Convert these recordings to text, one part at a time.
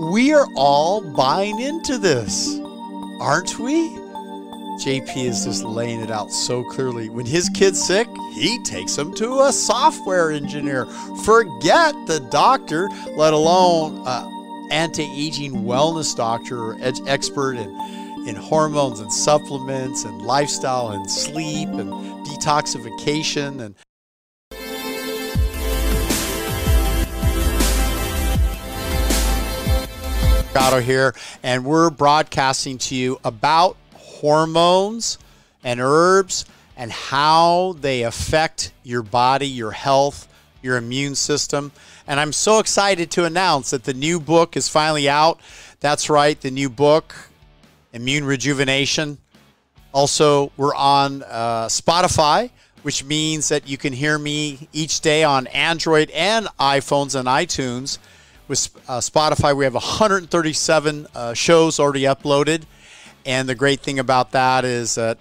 we are all buying into this, aren't we? JP is just laying it out so clearly. When his kid's sick, he takes him to a software engineer. Forget the doctor, let alone anti-aging wellness doctor or ed- expert in, in hormones and supplements and lifestyle and sleep and detoxification and Otto here, and we're broadcasting to you about hormones and herbs and how they affect your body, your health, your immune system. And I'm so excited to announce that the new book is finally out. That's right, the new book, Immune Rejuvenation. Also, we're on uh, Spotify, which means that you can hear me each day on Android and iPhones and iTunes. With uh, Spotify, we have 137 uh, shows already uploaded. And the great thing about that is that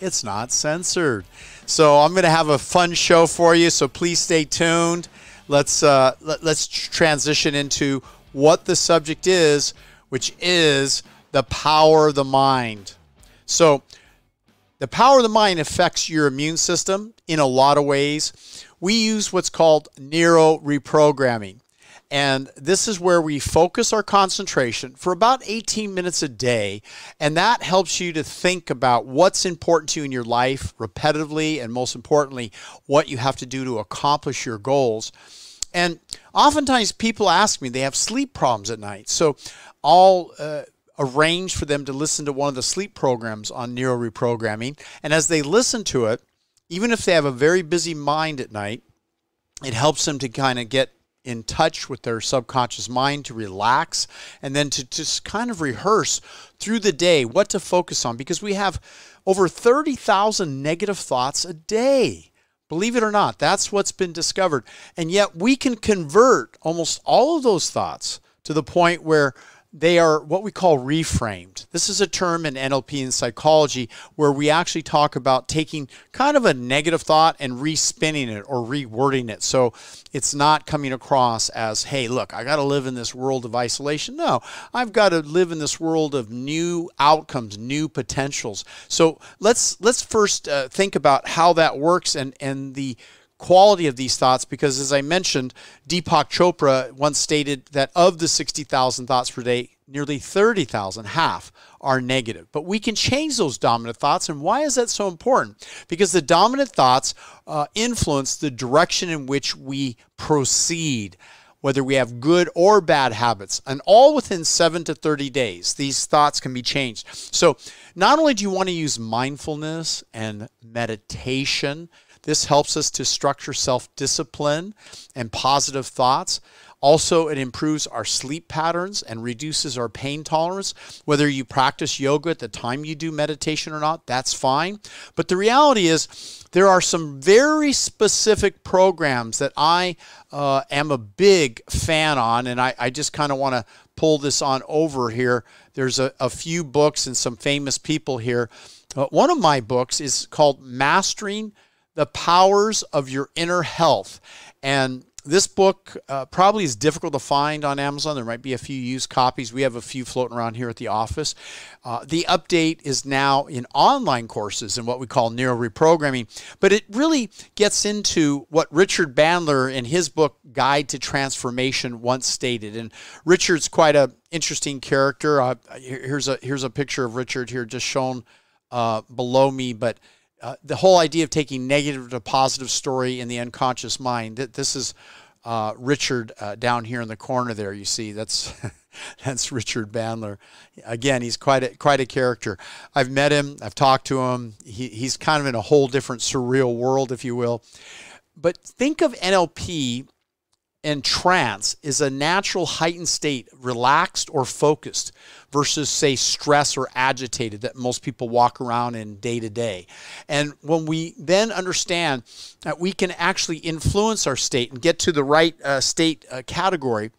it's not censored. So I'm going to have a fun show for you. So please stay tuned. Let's uh, let, let's transition into what the subject is, which is the power of the mind. So the power of the mind affects your immune system in a lot of ways. We use what's called neuro reprogramming. And this is where we focus our concentration for about 18 minutes a day. And that helps you to think about what's important to you in your life repetitively, and most importantly, what you have to do to accomplish your goals. And oftentimes people ask me, they have sleep problems at night. So I'll uh, arrange for them to listen to one of the sleep programs on neuro reprogramming. And as they listen to it, even if they have a very busy mind at night, it helps them to kind of get in touch with their subconscious mind to relax and then to just kind of rehearse through the day what to focus on because we have over 30,000 negative thoughts a day. Believe it or not, that's what's been discovered. And yet we can convert almost all of those thoughts to the point where they are what we call reframed. This is a term in NLP and psychology where we actually talk about taking kind of a negative thought and respinning it or rewording it. So it's not coming across as, hey, look, I got to live in this world of isolation. No, I've got to live in this world of new outcomes, new potentials. So let's let's first uh, think about how that works and and the quality of these thoughts because, as I mentioned, Deepak Chopra once stated that of the 60,000 thoughts per day, nearly 30,000, half, are negative. But we can change those dominant thoughts. And why is that so important? Because the dominant thoughts uh, influence the direction in which we proceed. Whether we have good or bad habits, and all within seven to 30 days, these thoughts can be changed. So, not only do you want to use mindfulness and meditation, this helps us to structure self discipline and positive thoughts. Also, it improves our sleep patterns and reduces our pain tolerance. Whether you practice yoga at the time you do meditation or not, that's fine. But the reality is, there are some very specific programs that I uh, am a big fan on, and I, I just kind of want to pull this on over here. There's a, a few books and some famous people here. Uh, one of my books is called Mastering the powers of your inner health. And this book uh, probably is difficult to find on Amazon. There might be a few used copies. We have a few floating around here at the office. Uh, the update is now in online courses and what we call neuro reprogramming, but it really gets into what Richard Bandler in his book Guide to Transformation once stated. And Richard's quite a interesting character. Uh, here's a here's a picture of Richard here, just shown uh, below me, but uh, the whole idea of taking negative to positive story in the unconscious mind. This is uh, Richard uh, down here in the corner there. You see, that's that's Richard Bandler. Again, he's quite a, quite a character. I've met him. I've talked to him. He, he's kind of in a whole different surreal world, if you will. But think of NLP and trance is a natural heightened state, relaxed or focused, versus, say, stress or agitated that most people walk around in day to day. And when we then understand that we can actually influence our state and get to the right uh, state uh, category,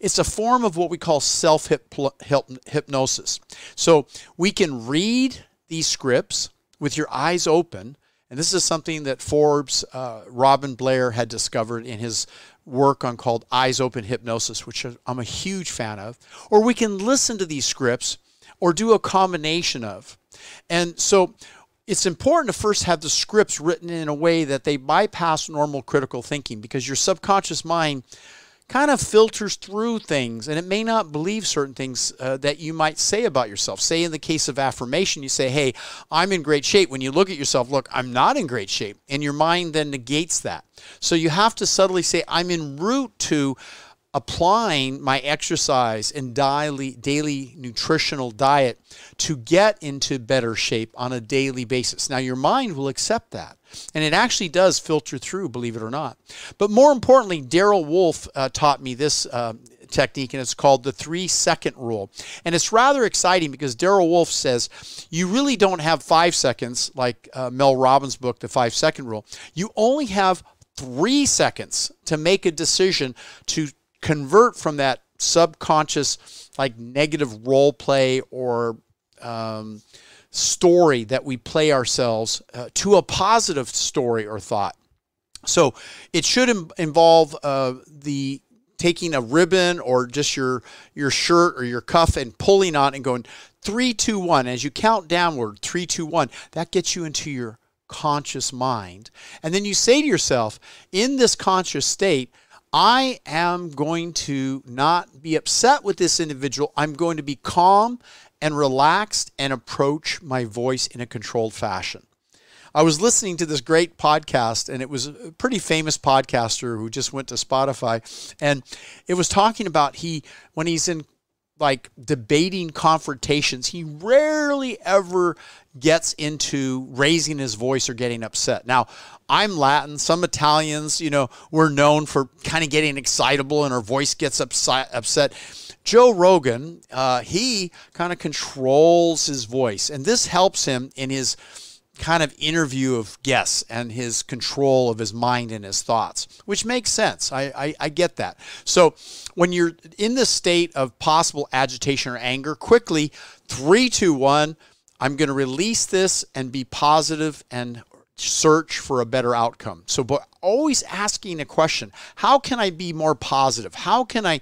it's a form of what we call self hypnosis. So we can read these scripts with your eyes open And this is something that Forbes, uh, Robbie Blair had discovered in his work on called Eyes Open Hypnosis, which I'm a huge fan of. Or we can listen to these scripts or do a combination of. And so it's important to first have the scripts written in a way that they bypass normal critical thinking because your subconscious mind kind of filters through things and it may not believe certain things uh, that you might say about yourself. Say, in the case of affirmation, you say, Hey, I'm in great shape. When you look at yourself, look, I'm not in great shape. And your mind then negates that. So you have to subtly say, I'm en route to applying my exercise and daily, daily nutritional diet to get into better shape on a daily basis. Now, your mind will accept that. And it actually does filter through, believe it or not. But more importantly, Darrell Wolfe uh, taught me this uh, technique, and it's called the three second rule. And it's rather exciting because Darrell Wolfe says you really don't have five seconds like uh, Mel Robbins' book, The Five Second Rule. You only have three seconds to make a decision to convert from that subconscious, like negative role play or um, story that we play ourselves uh, to a positive story or thought. So it should Im- involve uh, the taking a ribbon or just your your shirt or your cuff and pulling on and going three, two, one. As you count downward, three, two, one, that gets you into your conscious mind. And then you say to yourself, in this conscious state, I am going to not be upset with this individual. I'm going to be calm and relaxed and approach my voice in a controlled fashion. I was listening to this great podcast, and it was a pretty famous podcaster who just went to Spotify, and it was talking about he when he's in like debating confrontations, he rarely ever gets into raising his voice or getting upset. Now, I'm Latin. Some Italians, you know, we're known for kind of getting excitable and our voice gets upset. Joe Rogan, uh, he kind of controls his voice, and this helps him in his kind of interview of guests and his control of his mind and his thoughts, which makes sense. I, I, I, get that. So when you're in this state of possible agitation or anger, quickly, three, two, one, I'm going to release this and be positive and search for a better outcome. So, but always asking a question how can I be more positive? How can I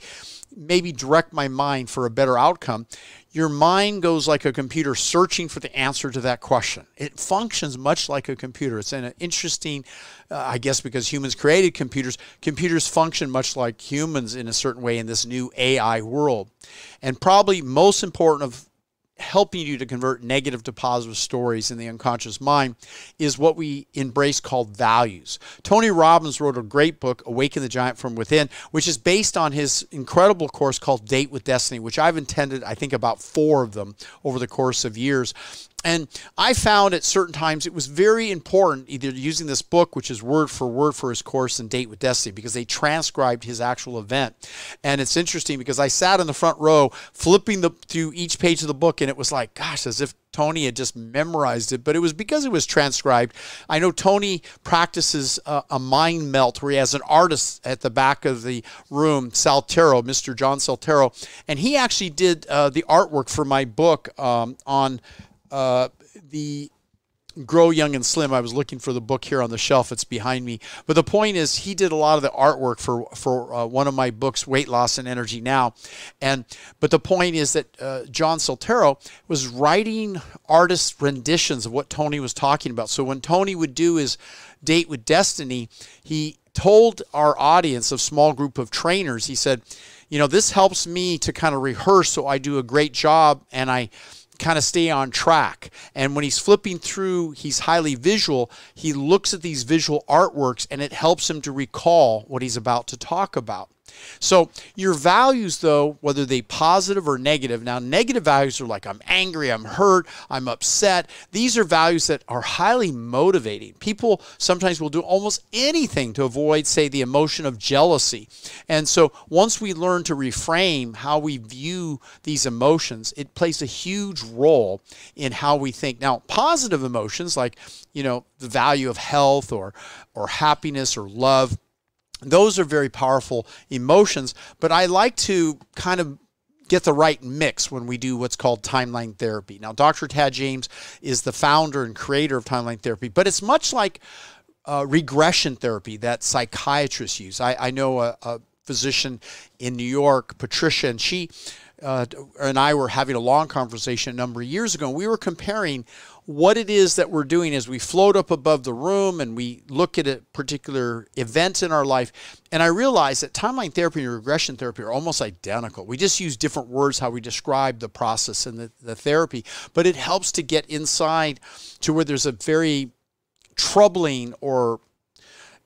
maybe direct my mind for a better outcome? Your mind goes like a computer searching for the answer to that question. It functions much like a computer. It's an interesting, uh, I guess, because humans created computers, computers function much like humans in a certain way in this new AI world. And probably most important of helping you to convert negative to positive stories in the unconscious mind is what we embrace called values. Tony Robbins wrote a great book, Awaken the Giant from Within, which is based on his incredible course called Date with Destiny, which I've intended, I think, about four of them over the course of years. And I found at certain times it was very important, either using this book, which is word for word for his course and Date with Destiny, because they transcribed his actual event. And it's interesting because I sat in the front row flipping the, through each page of the book, and it was like, gosh, as if Tony had just memorized it, but it was because it was transcribed. I know Tony practices a, a, mind melt where he has an artist at the back of the room, Saltero, Mr. John Saltero, and he actually did uh, the artwork for my book um, on uh, the Grow Young and Slim. I was looking for the book here on the shelf. It's behind me. But the point is, he did a lot of the artwork for for uh, one of my books, Weight Loss and Energy Now. And but the point is that uh, John Saltero was writing artist renditions of what Tony was talking about. So when Tony would do his date with Destiny, he told our audience of small group of trainers, he said, you know, this helps me to kind of rehearse so I do a great job and I kind of stay on track. And when he's flipping through, he's highly visual. He looks at these visual artworks and it helps him to recall what he's about to talk about. So your values, though, whether they positive or negative, now negative values are like I'm angry, I'm hurt, I'm upset. These are values that are highly motivating. People sometimes will do almost anything to avoid, say, the emotion of jealousy. And so once we learn to reframe how we view these emotions, it plays a huge role in how we think. Now, positive emotions like, you know, the value of health or or happiness or love those are very powerful emotions, but I like to kind of get the right mix when we do what's called timeline therapy. Now, Dr. Tad James is the founder and creator of timeline therapy, but it's much like uh, regression therapy that psychiatrists use. I, I know a, a, physician in New York, Patricia, and she uh, and I were having a long conversation a number of years ago. And we were comparing what it is that we're doing is we float up above the room and we look at a particular event in our life. And I realize that timeline therapy and regression therapy are almost identical. We just use different words how we describe the process and the, the therapy, but it helps to get inside to where there's a very troubling or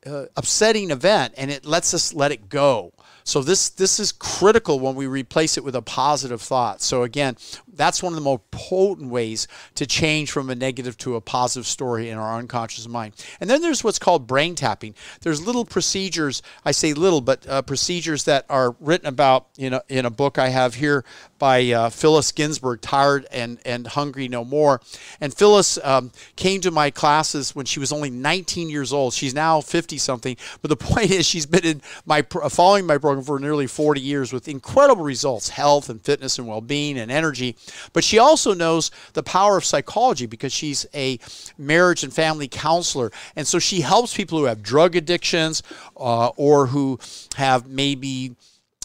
uh, upsetting event and it lets us let it go. So this this is critical when we replace it with a positive thought. So again, that's one of the most potent ways to change from a negative to a positive story in our unconscious mind. And then there's what's called brain tapping. There's little procedures, I say little, but uh, procedures that are written about in a, in a book I have here by uh, Phyllis Ginsburg, Tired and, and Hungry No More. And Phyllis um, came to my classes when she was only 19 years old. She's now 50 something. But the point is, she's been in my following my program for nearly 40 years with incredible results, health and fitness and well being and energy. But she also knows the power of psychology because she's a marriage and family counselor. And so she helps people who have drug addictions uh, or who have maybe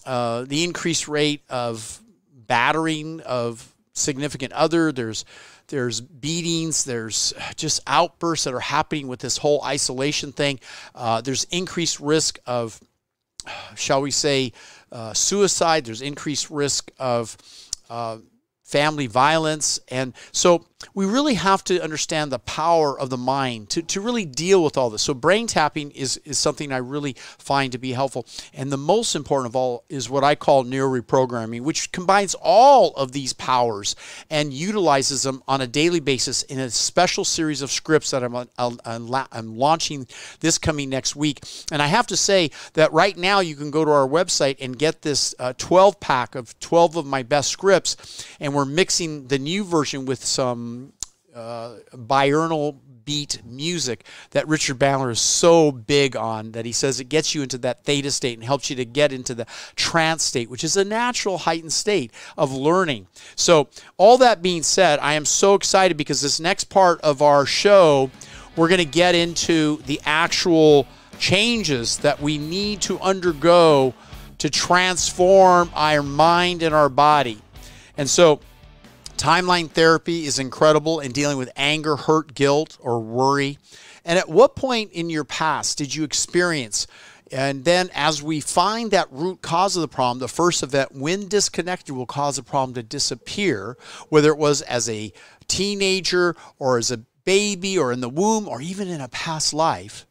uh, the increased rate of battering of significant other. There's there's beatings, there's just outbursts that are happening with this whole isolation thing. Uh, there's increased risk of, shall we say, uh, suicide. There's increased risk of uh, family violence. And so we really have to understand the power of the mind to, to really deal with all this. So brain tapping is, is something I really find to be helpful. And the most important of all is what I call neuroreprogramming, which combines all of these powers and utilizes them on a daily basis in a special series of scripts that I'm, I'm, I'm launching this coming next week. And I have to say that right now you can go to our website and get this uh, 12 pack of 12 of my best scripts. And we're mixing the new version with some uh, binaural beat music that Richard Bandler is so big on that he says it gets you into that theta state and helps you to get into the trance state, which is a natural heightened state of learning. So, all that being said, I am so excited because this next part of our show, we're going to get into the actual changes that we need to undergo to transform our mind and our body. And so, Timeline therapy is incredible in dealing with anger, hurt, guilt, or worry. And at what point in your past did you experience? And then, as we find that root cause of the problem, the first event, when disconnected, will cause the problem to disappear, whether it was as a teenager or as a baby or in the womb or even in a past life.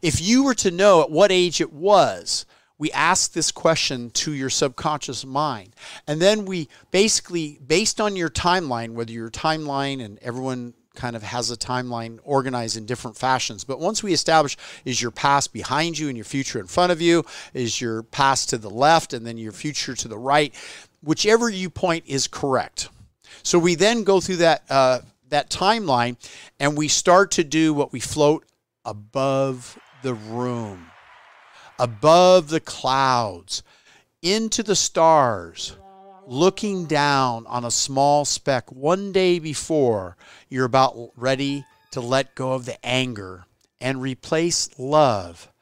If you were to know at what age it was, we ask this question to your subconscious mind. And then we basically, based on your timeline, whether your timeline and everyone kind of has a timeline organized in different fashions. But once we establish is your past behind you and your future in front of you, is your past to the left and then your future to the right, whichever you point is correct. So we then go through that uh, that timeline and we start to do what we float above the room above the clouds, into the stars, looking down on a small speck one day before you're about ready to let go of the anger and replace love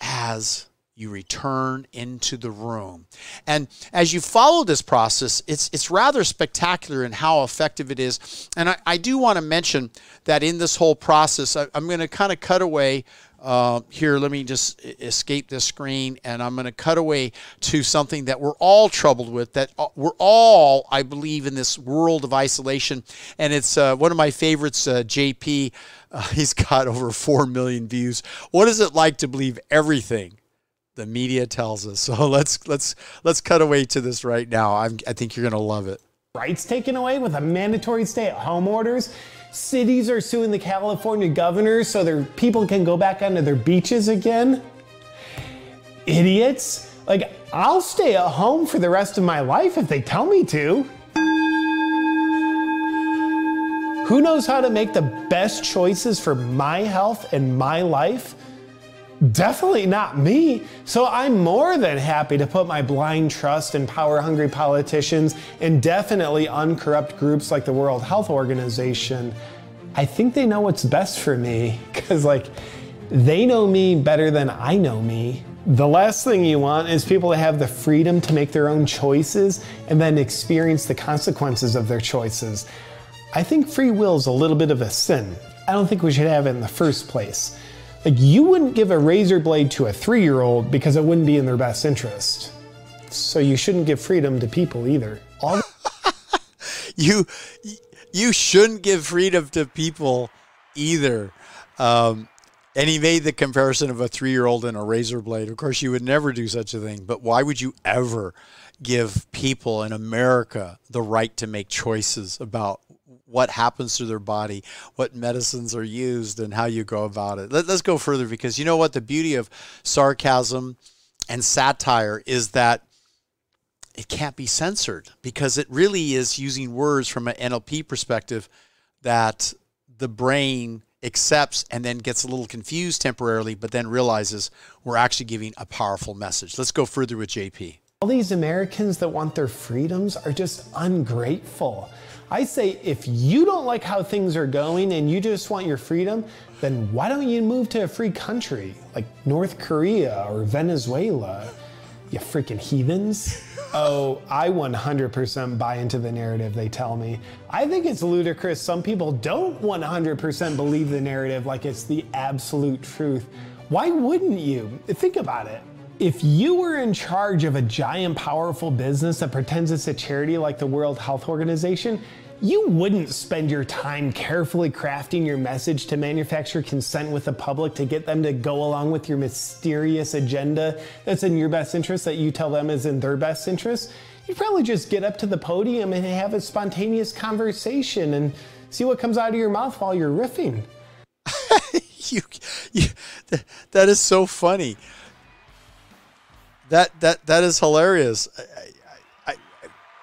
as you return into the room. And as you follow this process, it's it's rather spectacular in how effective it is. And I, I do want to mention that in this whole process, I, I'm going to kind of cut away uh, here, let me just escape this screen and I'm going to cut away to something that we're all troubled with, that uh, we're all, I believe, in this world of isolation. And it's uh, one of my favorites, uh, JP. Uh, he's got over 4 million views. What is it like to believe everything? The media tells us. So let's let's let's cut away to this right now. I'm, I think you're going to love it. Rights taken away with a mandatory stay-at-home orders Cities are suing the California governor so their people can go back onto their beaches again. Idiots. Like, I'll stay at home for the rest of my life if they tell me to. Who knows how to make the best choices for my health and my life? Definitely not me. So I'm more than happy to put my blind trust in power hungry politicians and definitely uncorrupt groups like the World Health Organization. I think they know what's best for me because, like, they know me better than I know me. The last thing you want is people to have the freedom to make their own choices and then experience the consequences of their choices. I think free will is a little bit of a sin. I don't think we should have it in the first place. Like, you wouldn't give a razor blade to a three year old because it wouldn't be in their best interest. So, you shouldn't give freedom to people either. All you you shouldn't give freedom to people either. Um, and he made the comparison of a three year old and a razor blade. Of course, you would never do such a thing, but why would you ever give people in America the right to make choices about what happens to their body, what medicines are used, and how you go about it? Let, us go further because you know what? The beauty of sarcasm and satire is that it can't be censored because it really is using words from an NLP perspective that the brain accepts and then gets a little confused temporarily, but then realizes we're actually giving a powerful message. Let's go further with JP. All these Americans that want their freedoms are just ungrateful. I say if you don't like how things are going and you just want your freedom, then why don't you move to a free country like North Korea or Venezuela? You freaking heathens. Oh, I 100% buy into the narrative they tell me. I think it's ludicrous. Some people don't 100% believe the narrative like it's the absolute truth. Why wouldn't you? Think about it. If you were in charge of a giant, powerful business that pretends it's a charity like the World Health Organization, you wouldn't spend your time carefully crafting your message to manufacture consent with the public to get them to go along with your mysterious agenda that's in your best interest that you tell them is in their best interest. You'd probably just get up to the podium and have a spontaneous conversation and see what comes out of your mouth while you're riffing. you, you, that is so funny. That that that is hilarious.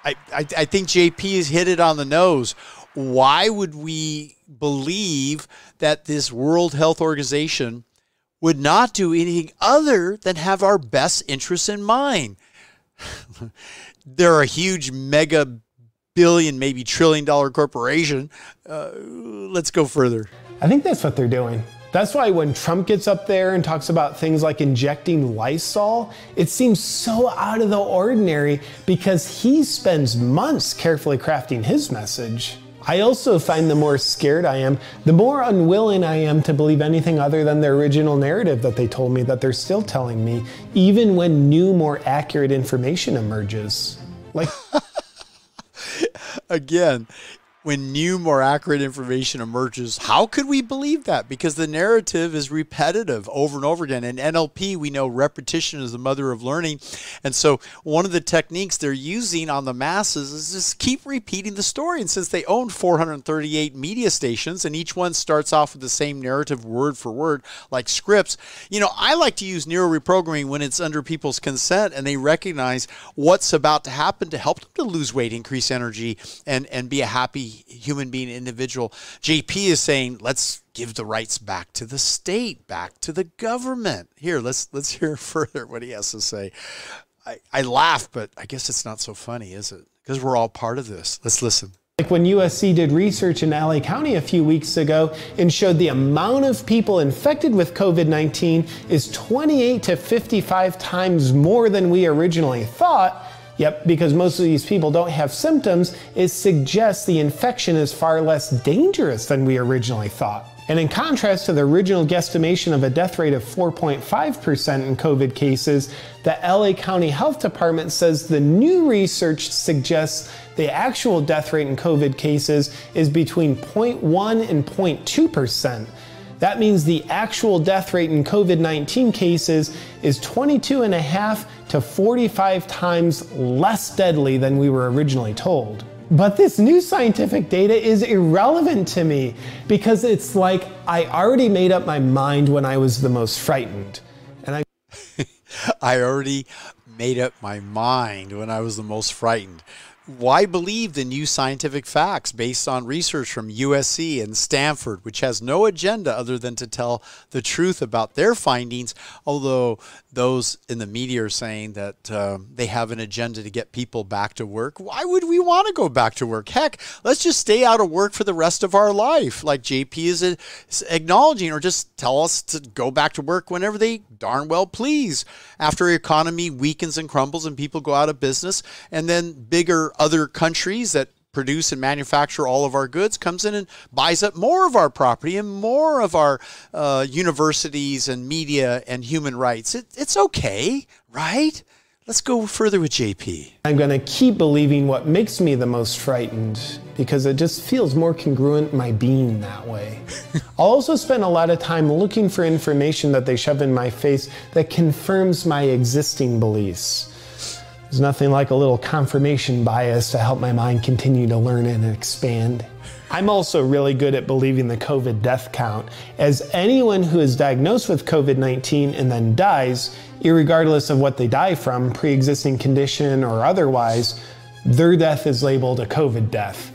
I, I, think JP has hit it on the nose. Why would we believe that this World Health Organization would not do anything other than have our best interests in mind? They're a huge mega billion, maybe trillion dollar corporation. Uh, let's go further. I think that's what they're doing. That's why when Trump gets up there and talks about things like injecting Lysol, it seems so out of the ordinary because he spends months carefully crafting his message. I also find the more scared I am, the more unwilling I am to believe anything other than the original narrative that they told me that they're still telling me, even when new, more accurate information emerges. Like, again, when new, more accurate information emerges, how could we believe that? Because the narrative is repetitive over and over again. In NLP, we know repetition is the mother of learning. And so, one of the techniques they're using on the masses is just keep repeating the story. And since they own 438 media stations and each one starts off with the same narrative word for word, like scripts, you know, I like to use neuro reprogramming when it's under people's consent and they recognize what's about to happen to help them to lose weight, increase energy, and, and be a happy human being individual. JP is saying, let's give the rights back to the state, back to the government. Here, let's let's hear further what he has to say. I, I laugh, but I guess it's not so funny, is it? Because we're all part of this. Let's listen. Like when USC did research in LA County a few weeks ago and showed the amount of people infected with COVID 19 is 28 to 55 times more than we originally thought Yep, because most of these people don't have symptoms, it suggests the infection is far less dangerous than we originally thought. And in contrast to the original guesstimation of a death rate of 4.5% in COVID cases, the LA County Health Department says the new research suggests the actual death rate in COVID cases is between 0.1 and 0.2%. That means the actual death rate in COVID 19 cases is 22.5 to 45 times less deadly than we were originally told. But this new scientific data is irrelevant to me because it's like I already made up my mind when I was the most frightened. And I I already made up my mind when I was the most frightened. Why believe the new scientific facts based on research from USC and Stanford, which has no agenda other than to tell the truth about their findings? Although those in the media are saying that uh, they have an agenda to get people back to work. Why would we want to go back to work? Heck, let's just stay out of work for the rest of our life, like JP is acknowledging, or just tell us to go back to work whenever they darn well please. After economy weakens and crumbles and people go out of business, and then bigger other countries that produce and manufacture all of our goods comes in and buys up more of our property and more of our uh, universities and media and human rights. It, it's okay, right? Let's go further with JP. I'm going to keep believing what makes me the most frightened because it just feels more congruent my being that way. I'll also spend a lot of time looking for information that they shove in my face that confirms my existing beliefs. There's nothing like a little confirmation bias to help my mind continue to learn and expand. I'm also really good at believing the COVID death count, as anyone who is diagnosed with COVID 19 and then dies, regardless of what they die from, pre existing condition or otherwise, their death is labeled a COVID death.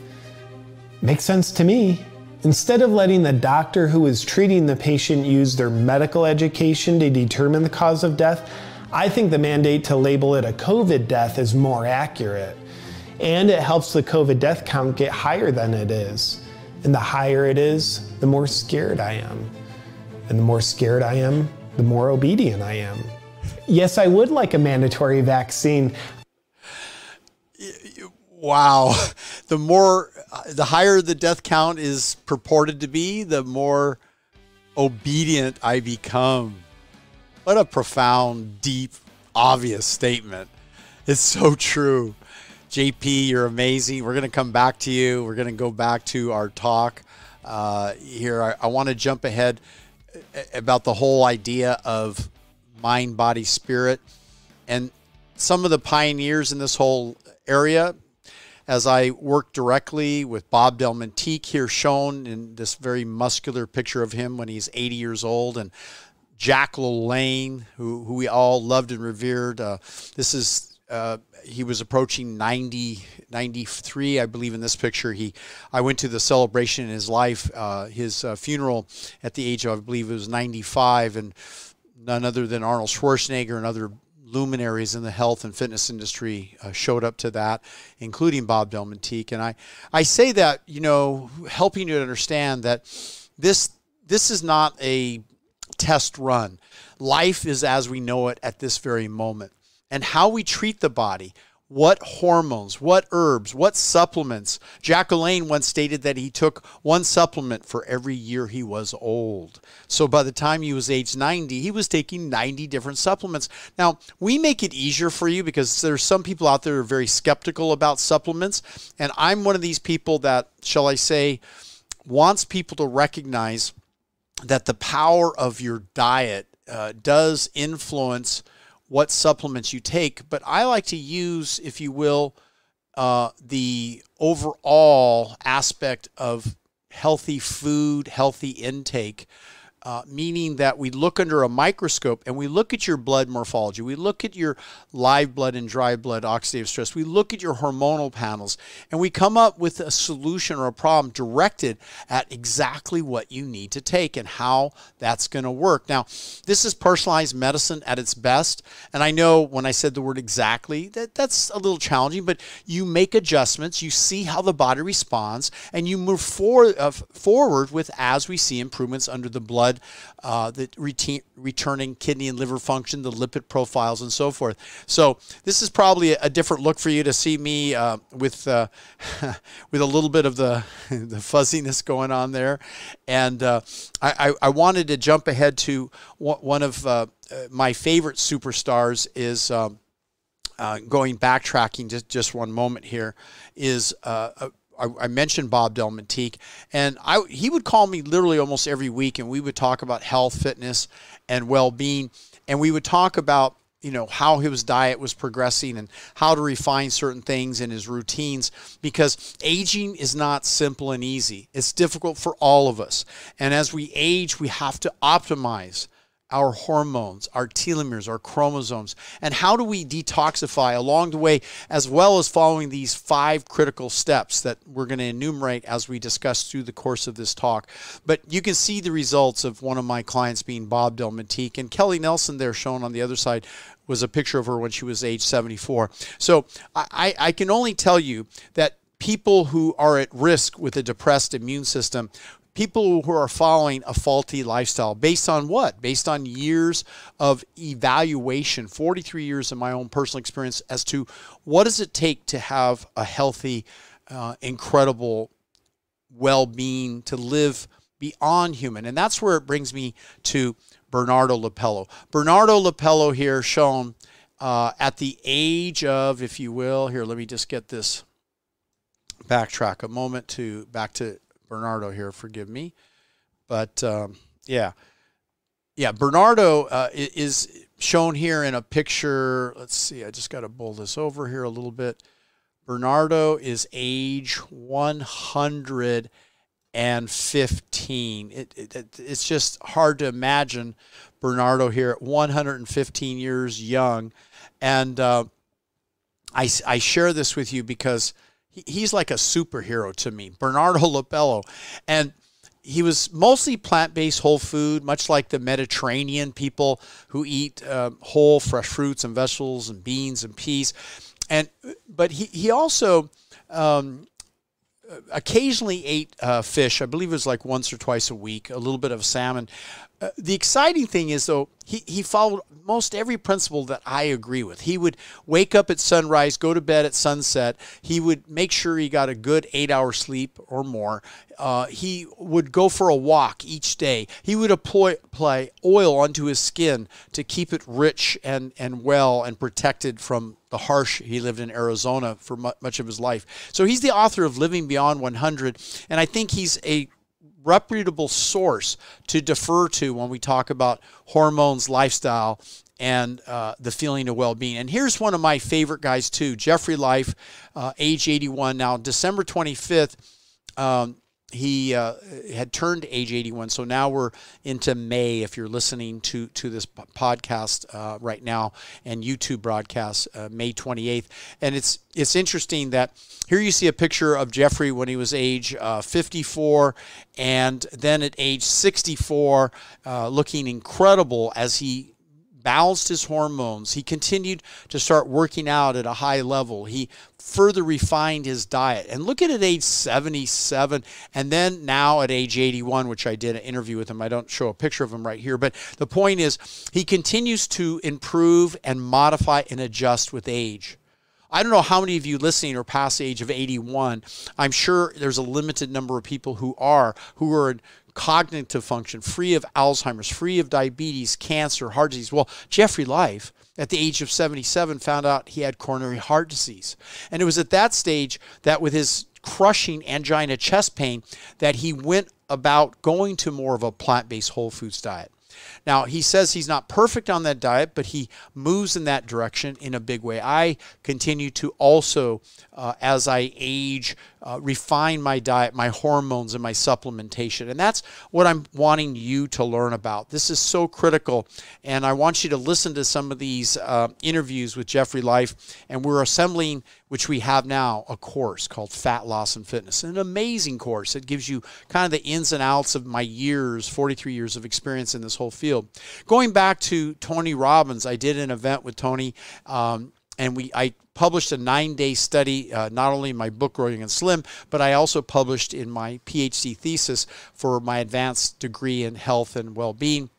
Makes sense to me. Instead of letting the doctor who is treating the patient use their medical education to determine the cause of death, I think the mandate to label it a COVID death is more accurate. And it helps the COVID death count get higher than it is. And the higher it is, the more scared I am. And the more scared I am, the more obedient I am. Yes, I would like a mandatory vaccine. Wow. The more, the higher the death count is purported to be, the more obedient I become. What a profound, deep, obvious statement. It's so true. JP, you're amazing. We're going to come back to you. We're going to go back to our talk uh, here. I, I want to jump ahead uh, about the whole idea of mind, body, spirit, and some of the pioneers in this whole area. As I work directly with Bob Del Monteque here, shown in this very muscular picture of him when he's 80 years old, and Jack LaLanne, who, who we all loved and revered. Uh, this is uh, he was approaching 90, 93, I believe, in this picture. He, I went to the celebration in his life, uh, his uh, funeral at the age of, I believe it was 95, and none other than Arnold Schwarzenegger and other luminaries in the health and fitness industry uh, showed up to that, including Bob Del Monteque. And I, I say that, you know, helping you to understand that this, this is not a test run. Life is as we know it at this very moment. And how we treat the body, what hormones, what herbs, what supplements. Jack LaLanne once stated that he took one supplement for every year he was old. So by the time he was age 90, he was taking 90 different supplements. Now, we make it easier for you because there's some people out there who are very skeptical about supplements. And I'm one of these people that, shall I say, wants people to recognize that the power of your diet uh, does influence what supplements you take. But I like to use, if you will, uh, the overall aspect of healthy food, healthy intake uh, meaning that we look under a microscope and we look at your blood morphology. We look at your live blood and dry blood oxidative stress. We look at your hormonal panels and we come up with a solution or a problem directed at exactly what you need to take and how that's going to work. Now, this is personalized medicine at its best. And I know when I said the word exactly, that that's a little challenging, but you make adjustments, you see how the body responds, and you move for, uh, forward with as we see improvements under the blood blood, uh, the returning kidney and liver function, the lipid profiles, and so forth. So this is probably a different look for you to see me uh, with uh, with a little bit of the the fuzziness going on there, and uh, I, I, wanted to jump ahead to one of uh, my favorite superstars is. Um, uh, going backtracking just just one moment here is uh, I, I mentioned Bob Del Monteque, and I he would call me literally almost every week, and we would talk about health, fitness, and well-being, and we would talk about you know how his diet was progressing and how to refine certain things in his routines because aging is not simple and easy. It's difficult for all of us and as we age we have to optimize our hormones, our telomeres, our chromosomes, and how do we detoxify along the way, as well as following these five critical steps that we're going to enumerate as we discuss through the course of this talk. But you can see the results of one of my clients being Bob Delmonteque and Kelly Nelson there shown on the other side was a picture of her when she was age 74. So I, I can only tell you that people who are at risk with a depressed immune system people who are following a faulty lifestyle based on what? Based on years of evaluation, 43 years of my own personal experience as to what does it take to have a healthy, uh, incredible well being, to live beyond human. And that's where it brings me to Bernardo LaPallo. Bernardo LaPallo here shown uh, at the age of, if you will, here, let me just get this backtrack a moment to back to Bernardo here, forgive me. But um, yeah, yeah, Bernardo uh, is shown here in a picture. Let's see, I just got to bowl this over here a little bit. Bernardo is age 115. It, it, it's just hard to imagine Bernardo here at 115 years young. And uh, I, I share this with you because – he's like a superhero to me, Bernardo LaPallo. And he was mostly plant-based whole food, much like the Mediterranean people who eat uh, whole fresh fruits and vegetables and beans and peas. And but he he also um, occasionally ate uh, fish. I believe it was like once or twice a week, a little bit of salmon. Uh, the exciting thing is, though, he, he followed most every principle that I agree with. He would wake up at sunrise, go to bed at sunset. He would make sure he got a good eight hour sleep or more. Uh, he would go for a walk each day. He would apply, apply oil onto his skin to keep it rich and, and well and protected from the harsh. He lived in Arizona for much of his life. So he's the author of Living Beyond 100. And I think he's a reputable source to defer to when we talk about hormones, lifestyle, and uh, the feeling of well-being. And here's one of my favorite guys too, Jeffrey Life, uh, age 81 now. December 25th, um, he uh, had turned age 81 so now we're into may if you're listening to to this podcast uh, right now and youtube broadcast uh, may 28th and it's it's interesting that here you see a picture of jeffrey when he was age uh, 54 and then at age 64 uh, looking incredible as he balanced his hormones. He continued to start working out at a high level. He further refined his diet. And look at at age 77 and then now at age 81, which I did an interview with him. I don't show a picture of him right here, but the point is he continues to improve and modify and adjust with age. I don't know how many of you listening are past the age of 81. I'm sure there's a limited number of people who are, who are cognitive function, free of Alzheimer's, free of diabetes, cancer, heart disease. Well, Jeffrey Life, at the age of 77, found out he had coronary heart disease. And it was at that stage that, with his crushing angina chest pain, that he went about going to more of a plant based whole foods diet. Now, he says he's not perfect on that diet, but he moves in that direction in a big way. I continue to also, uh, as I age, uh, refine my diet, my hormones, and my supplementation. And that's what I'm wanting you to learn about. This is so critical. And I want you to listen to some of these uh, interviews with Jeffrey Life. And we're assembling, which we have now, a course called Fat Loss and Fitness. An amazing course. It gives you kind of the ins and outs of my years, 43 years of experience in this whole field. Going back to Tony Robbins, I did an event with Tony. Um, and we I published a nine day study, uh, not only in my book, Grow Young and Slim, but I also published in my PhD thesis for my advanced degree in health and well being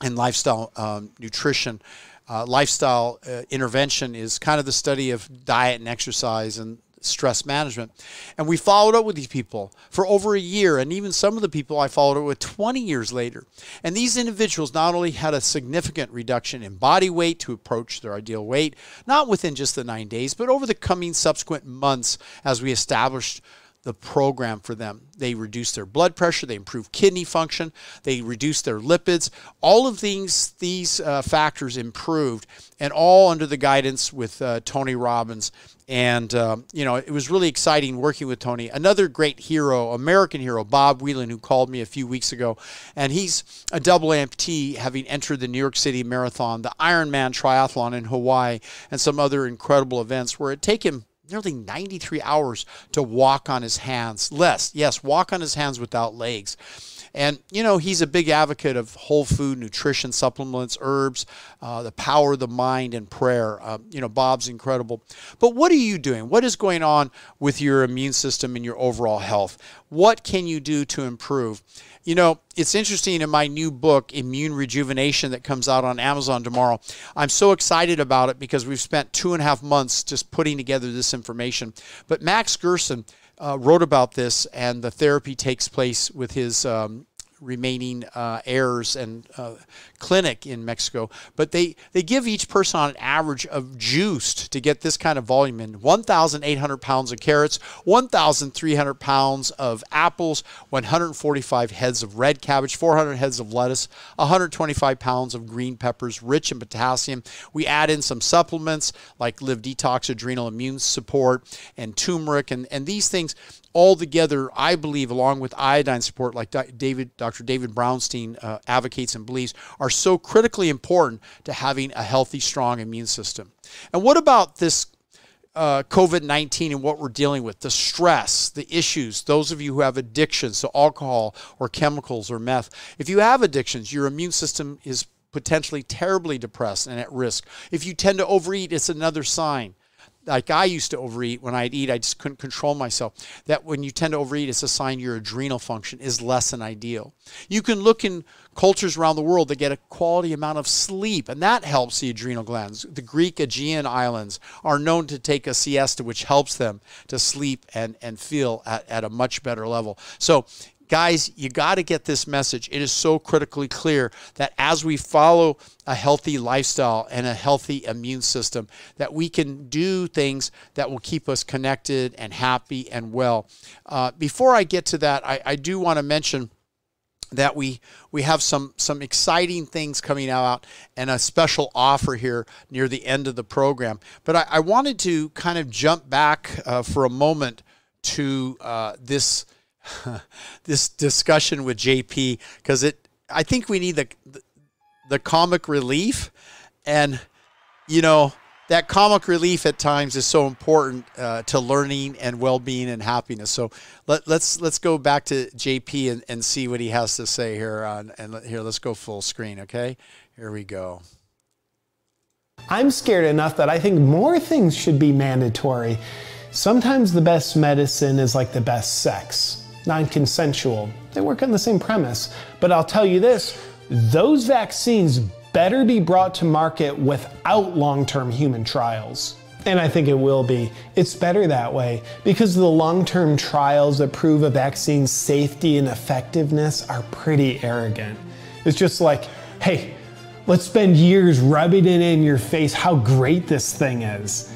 and lifestyle um, nutrition. Uh, lifestyle uh, intervention is kind of the study of diet and exercise and stress management. And we followed up with these people for over a year, and even some of the people I followed up with 20 years later. And these individuals not only had a significant reduction in body weight to approach their ideal weight, not within just the nine days, but over the coming subsequent months as we established the program for them. They reduce their blood pressure, they improve kidney function, they reduce their lipids. All of these these uh, factors improved, and all under the guidance with uh, Tony Robbins. And um, you know, it was really exciting working with Tony. Another great hero, American hero, Bob Wieland, who called me a few weeks ago, and he's a double amputee, having entered the New York City Marathon, the Ironman Triathlon in Hawaii, and some other incredible events where it take him nearly 93 hours to walk on his hands. Less, yes, walk on his hands without legs. And, you know, he's a big advocate of whole food, nutrition, supplements, herbs, uh, the power of the mind, and prayer. Uh, you know, Bob's incredible. But what are you doing? What is going on with your immune system and your overall health? What can you do to improve? You know, it's interesting in my new book, Immune Rejuvenation, that comes out on Amazon tomorrow. I'm so excited about it because we've spent two and a half months just putting together this information. But Max Gerson, uh, wrote about this, and the therapy takes place with his um, remaining uh, heirs and uh, clinic in Mexico. But they, they give each person on an average of juiced to get this kind of volume in 1,800 pounds of carrots, 1,300 pounds of apples, 145 heads of red cabbage, 400 heads of lettuce, 125 pounds of green peppers rich in potassium. We add in some supplements like Liver Detox, Adrenal Immune Support, and turmeric. And, and these things all together, I believe, along with iodine support, like David, Dr. David Brownstein uh, advocates and believes, are so critically important to having a healthy, strong immune system. And what about this uh, COVID 19 and what we're dealing with, the stress, the issues, those of you who have addictions to alcohol or chemicals or meth. If you have addictions, your immune system is potentially terribly depressed and at risk. If you tend to overeat, it's another sign like I used to overeat when I'd eat, I just couldn't control myself. That when you tend to overeat, it's a sign your adrenal function is less than ideal. You can look in cultures around the world that get a quality amount of sleep, and that helps the adrenal glands. The Greek Aegean islands are known to take a siesta, which helps them to sleep and, and feel at, at a much better level. So Guys, you got to get this message. It is so critically clear that as we follow a healthy lifestyle and a healthy immune system, that we can do things that will keep us connected and happy and well. Uh, before I get to that, I, I do want to mention that we we have some some exciting things coming out and a special offer here near the end of the program. But I, I wanted to kind of jump back uh, for a moment to uh, this this discussion with JP because it I think we need the, the the comic relief and you know that comic relief at times is so important uh, to learning and well-being and happiness. So let, let's let's go back to JP and, and see what he has to say here. On, and let, here, let's go full screen. Okay, here we go. I'm scared enough that I think more things should be mandatory. Sometimes the best medicine is like the best sex non consensual. They work on the same premise. But I'll tell you this those vaccines better be brought to market without long term human trials. And I think it will be. It's better that way because the long term trials that prove a vaccine's safety and effectiveness are pretty arrogant. It's just like, hey, let's spend years rubbing it in your face how great this thing is.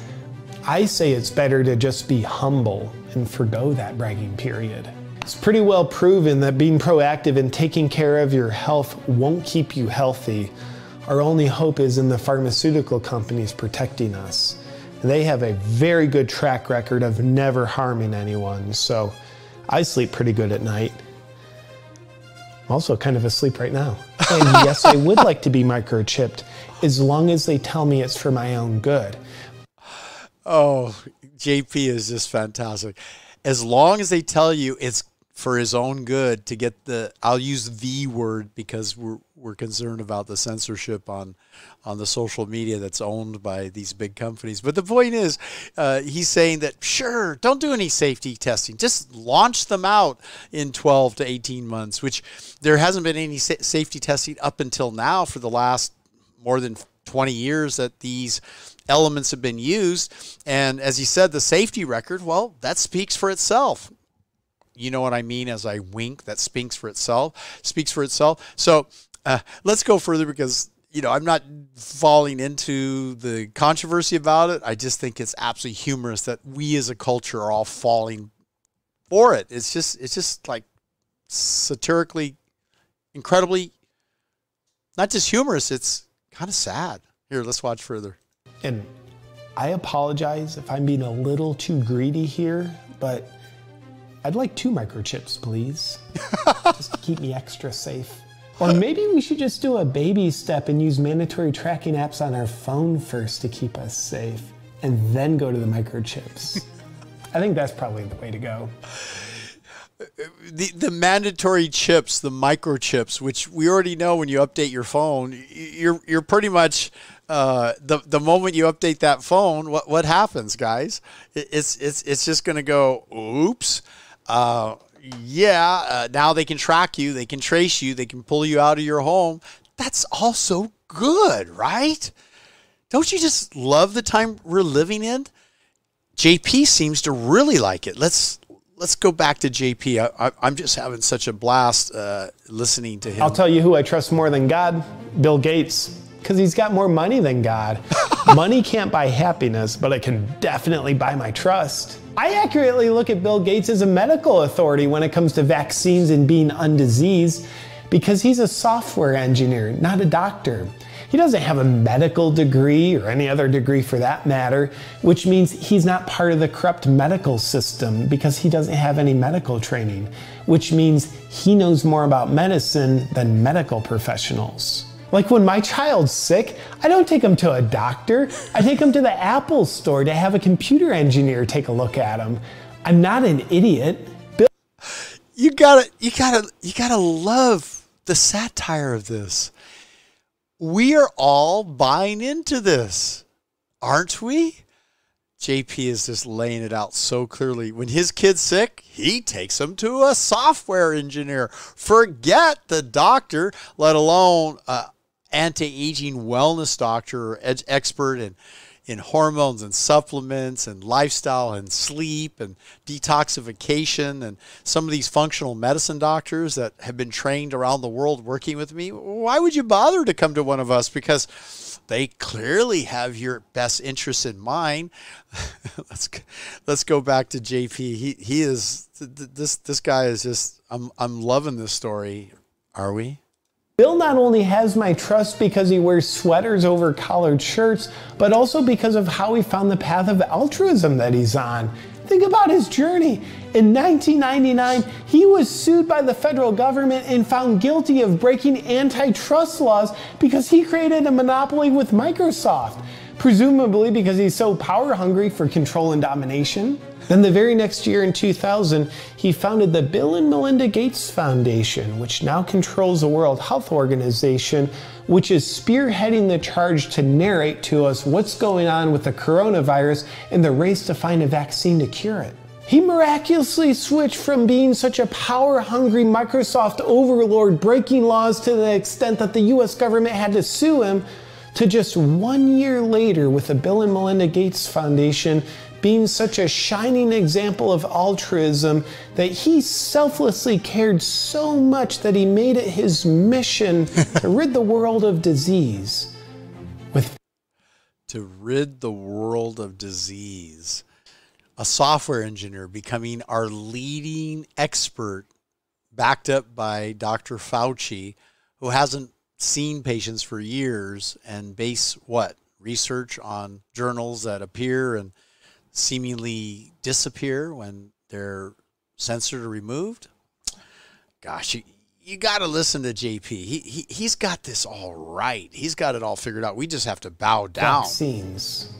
I say it's better to just be humble and forgo that bragging period. It's pretty well proven that being proactive and taking care of your health won't keep you healthy. Our only hope is in the pharmaceutical companies protecting us. They have a very good track record of never harming anyone, so I sleep pretty good at night. I'm also kind of asleep right now. And yes, I would like to be microchipped as long as they tell me it's for my own good. Oh, JP is just fantastic. As long as they tell you it's for his own good to get the I'll use the word because we're we're concerned about the censorship on on the social media that's owned by these big companies. But the point is, uh, he's saying that sure, don't do any safety testing, just launch them out in 12 to 18 months, which there hasn't been any sa- safety testing up until now for the last more than 20 years that these elements have been used. And as he said, the safety record, well, that speaks for itself you know what I mean as I wink. That speaks for itself. Speaks for itself. So uh, let's go further because you know I'm not falling into the controversy about it. I just think it's absolutely humorous that we as a culture are all falling for it. It's just it's just like satirically, incredibly, not just humorous. It's kind of sad. Here, let's watch further. And I apologize if I'm being a little too greedy here, but I'd like two microchips, please, just to keep me extra safe. Or maybe we should just do a baby step and use mandatory tracking apps on our phone first to keep us safe, and then go to the microchips. I think that's probably the way to go. The, the mandatory chips, the microchips, which we already know when you update your phone, you're you're pretty much uh, the the moment you update that phone, what what happens, guys? It's it's it's just going to go, oops. Uh, yeah, uh, now they can track you, they can trace you, they can pull you out of your home. That's also good, right? Don't you just love the time we're living in? JP seems to really like it. Let's let's go back to JP. I, am just having such a blast uh, listening to him. I'll tell you who I trust more than God: Bill Gates, because he's got more money than God. money can't buy happiness, but it can definitely buy my trust. I accurately look at Bill Gates as a medical authority when it comes to vaccines and being undiseased because he's a software engineer, not a doctor. He doesn't have a medical degree or any other degree for that matter, which means he's not part of the corrupt medical system because he doesn't have any medical training, which means he knows more about medicine than medical professionals. Like when my child's sick, I don't take him to a doctor. I take him to the Apple store to have a computer engineer take a look at him. I'm not an idiot. Bill- you gotta, you gotta, you gotta love the satire of this. We are all buying into this, aren't we? JP is just laying it out so clearly. When his kid's sick, he takes him to a software engineer. Forget the doctor, let alone anti-aging wellness doctor or ed- expert in in hormones and supplements and lifestyle and sleep and detoxification and some of these functional medicine doctors that have been trained around the world working with me why would you bother to come to one of us? Because they clearly have your best interests in mind. Let's let's go back to JP he he is this this guy is just I'm I'm loving this story. Are we Bill not only has my trust because he wears sweaters over collared shirts, but also because of how he found the path of altruism that he's on. Think about his journey. In 1999, he was sued by the federal government and found guilty of breaking antitrust laws because he created a monopoly with Microsoft, presumably because he's so power hungry for control and domination. Then the very next year in 2000, he founded the Bill and Melinda Gates Foundation, which now controls the World Health Organization, which is spearheading the charge to narrate to us what's going on with the coronavirus and the race to find a vaccine to cure it. He miraculously switched from being such a power hungry Microsoft overlord breaking laws to the extent that the US government had to sue him to just one year later with the Bill and Melinda Gates Foundation being such a shining example of altruism that he selflessly cared so much that he made it his mission to rid the world of disease. With to rid the world of disease. A software engineer becoming our leading expert, backed up by Dr. Fauci, who hasn't seen patients for years and base what? Research on journals that appear and seemingly disappear when they're censored or removed. Gosh, you, you got to listen to JP. He, he, he's got this all right. He's got it all figured out. We just have to bow down. Vaccines.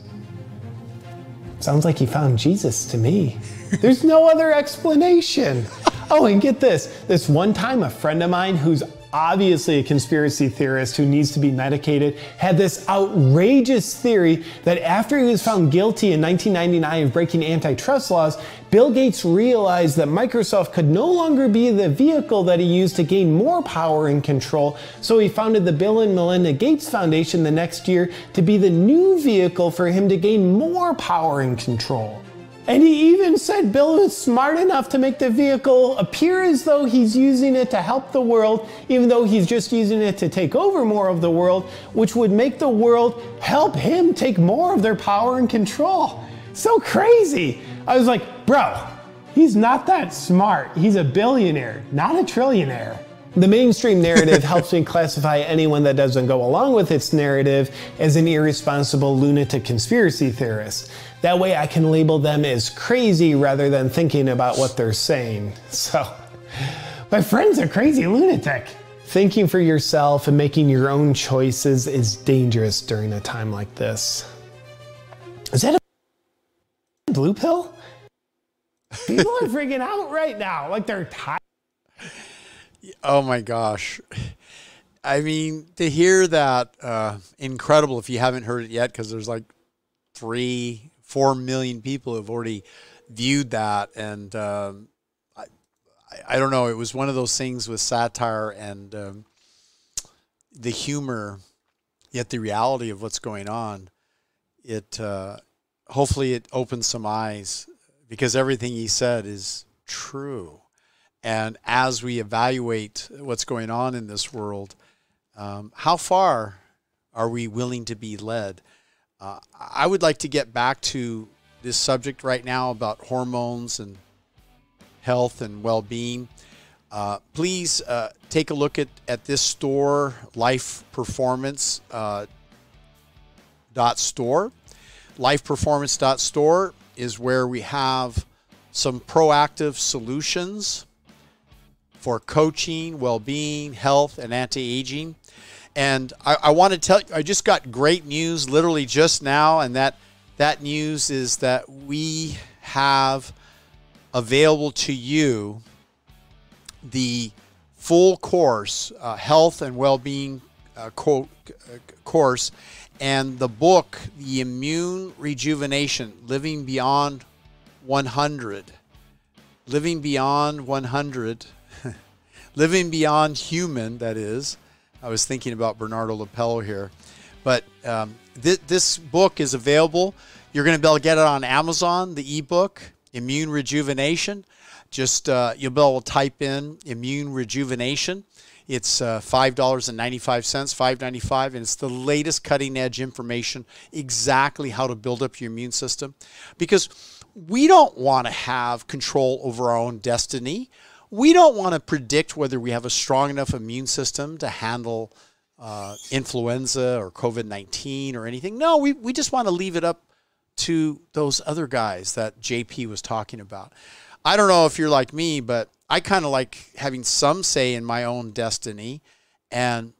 Sounds like he found Jesus to me. There's no other explanation. Oh, and get this. This one time, a friend of mine who's obviously a conspiracy theorist who needs to be medicated, had this outrageous theory that after he was found guilty in 1999 of breaking antitrust laws, Bill Gates realized that Microsoft could no longer be the vehicle that he used to gain more power and control, so he founded the Bill and Melinda Gates Foundation the next year to be the new vehicle for him to gain more power and control. And he even said Bill is smart enough to make the vehicle appear as though he's using it to help the world, even though he's just using it to take over more of the world, which would make the world help him take more of their power and control. So crazy. I was like, bro, He's not that smart. He's a billionaire, not a trillionaire. The mainstream narrative helps me classify anyone that doesn't go along with its narrative as an irresponsible lunatic conspiracy theorist. That way I can label them as crazy rather than thinking about what they're saying. So, my friend's a crazy lunatic. Thinking for yourself and making your own choices is dangerous during a time like this. Is that a blue pill? People are freaking out right now. Like they're tired. Oh my gosh. I mean, to hear that, uh, incredible if you haven't heard it yet, because there's like three, four million people have already viewed that. And um, I, I don't know, it was one of those things with satire and um, the humor, yet the reality of what's going on. It uh, hopefully it opens some eyes because everything he said is true. And as we evaluate what's going on in this world, um, how far are we willing to be led? Uh, I would like to get back to this subject right now about hormones and health and well being. Uh, please uh, take a look at, at this store, Life Performance uh, dot store. Lifeperformance.store is where we have some proactive solutions for coaching, well being, health, and anti aging. And I, I want to tell you, I just got great news literally just now, and that that news is that we have available to you the full course, uh, health and well being uh, co- course and the book, The Immune Rejuvenation Living Beyond 100. Living Beyond 100. Living Beyond Human, that is. I was thinking about Bernardo LaPallo here. But um, th- this book is available. You're going to be able to get it on Amazon, the ebook, Immune Rejuvenation. Just uh, you'll be able to type in Immune Rejuvenation it's uh, $5.95, $5.95, and it's the latest cutting edge information exactly how to build up your immune system. Because we don't want to have control over our own destiny. We don't want to predict whether we have a strong enough immune system to handle uh, influenza or COVID 19 or anything. No, we, we just want to leave it up to those other guys that JP was talking about. I don't know if you're like me, but I kind of like having some say in my own destiny, and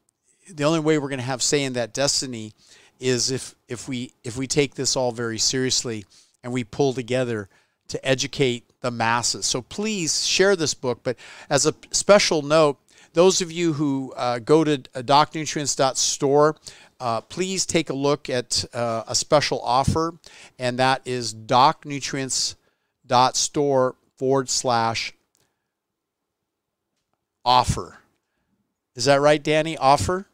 the only way we're going to have say in that destiny is if if we if we take this all very seriously and we pull together to educate the masses. So please share this book. But as a special note, those of you who uh, go to docnutrients.store, uh, please take a look at uh, a special offer, and that is docnutrients.store forward slash offer. Is that right, Danny? Offer?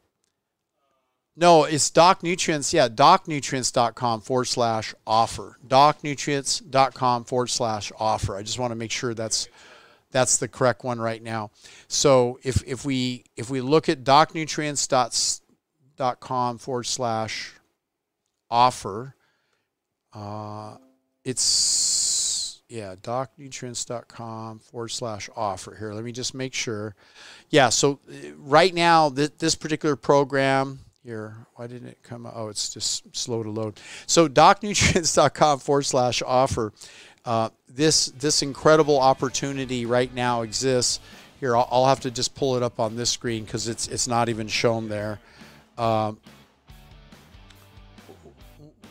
No, it's Doc Nutrients. Yeah, docnutrients.com forward slash offer. Docnutrients.com forward slash offer. I just want to make sure that's that's the correct one right now. So if if we if we look at docnutrients.com forward slash offer, uh, it's yeah, docnutrients.com forward slash offer. Here, let me just make sure. Yeah, so uh, right now, th- this particular program, here, why didn't it come? Oh, it's just slow to load. So, docnutrients.com forward slash offer. Uh, this this incredible opportunity right now exists. Here, I'll, I'll have to just pull it up on this screen because it's it's not even shown there. Um,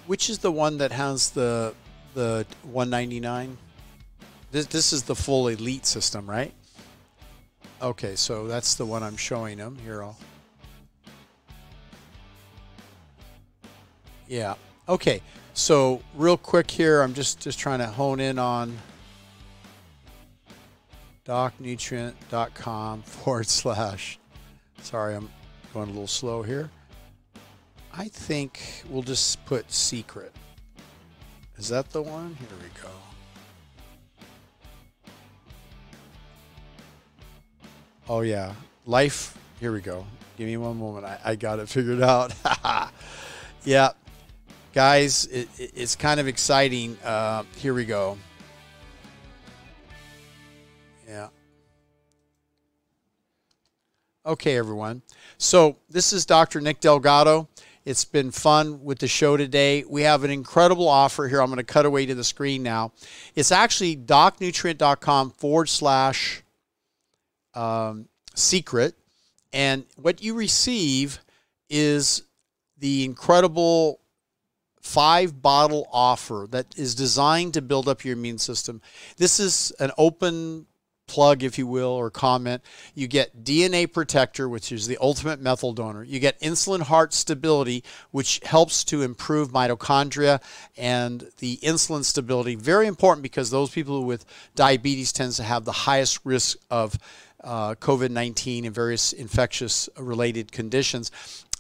which is the one that has the the 199? This, this is the full elite system, right? Okay, so that's the one I'm showing them. Here, I'll. Yeah. Okay. So real quick here, I'm just just trying to hone in on docnutrient.com forward slash. Sorry, I'm going a little slow here. I think we'll just put secret. Is that the one? Here we go. Oh yeah, life. Here we go. Give me one moment. I, I got it figured out. yeah, guys, it, it, it's kind of exciting. Uh, here we go. Yeah. Okay, everyone. So this is Dr. Nick Delgado. It's been fun with the show today. We have an incredible offer here. I'm going to cut away to the screen now. It's actually docnutrient.com forward slash um, secret. And what you receive is the incredible five bottle offer that is designed to build up your immune system. This is an open plug, if you will, or comment. You get DNA Protector, which is the ultimate methyl donor. You get insulin heart stability, which helps to improve mitochondria and the insulin stability. Very important because those people with diabetes tends to have the highest risk of uh, COVID 19 and various infectious related conditions.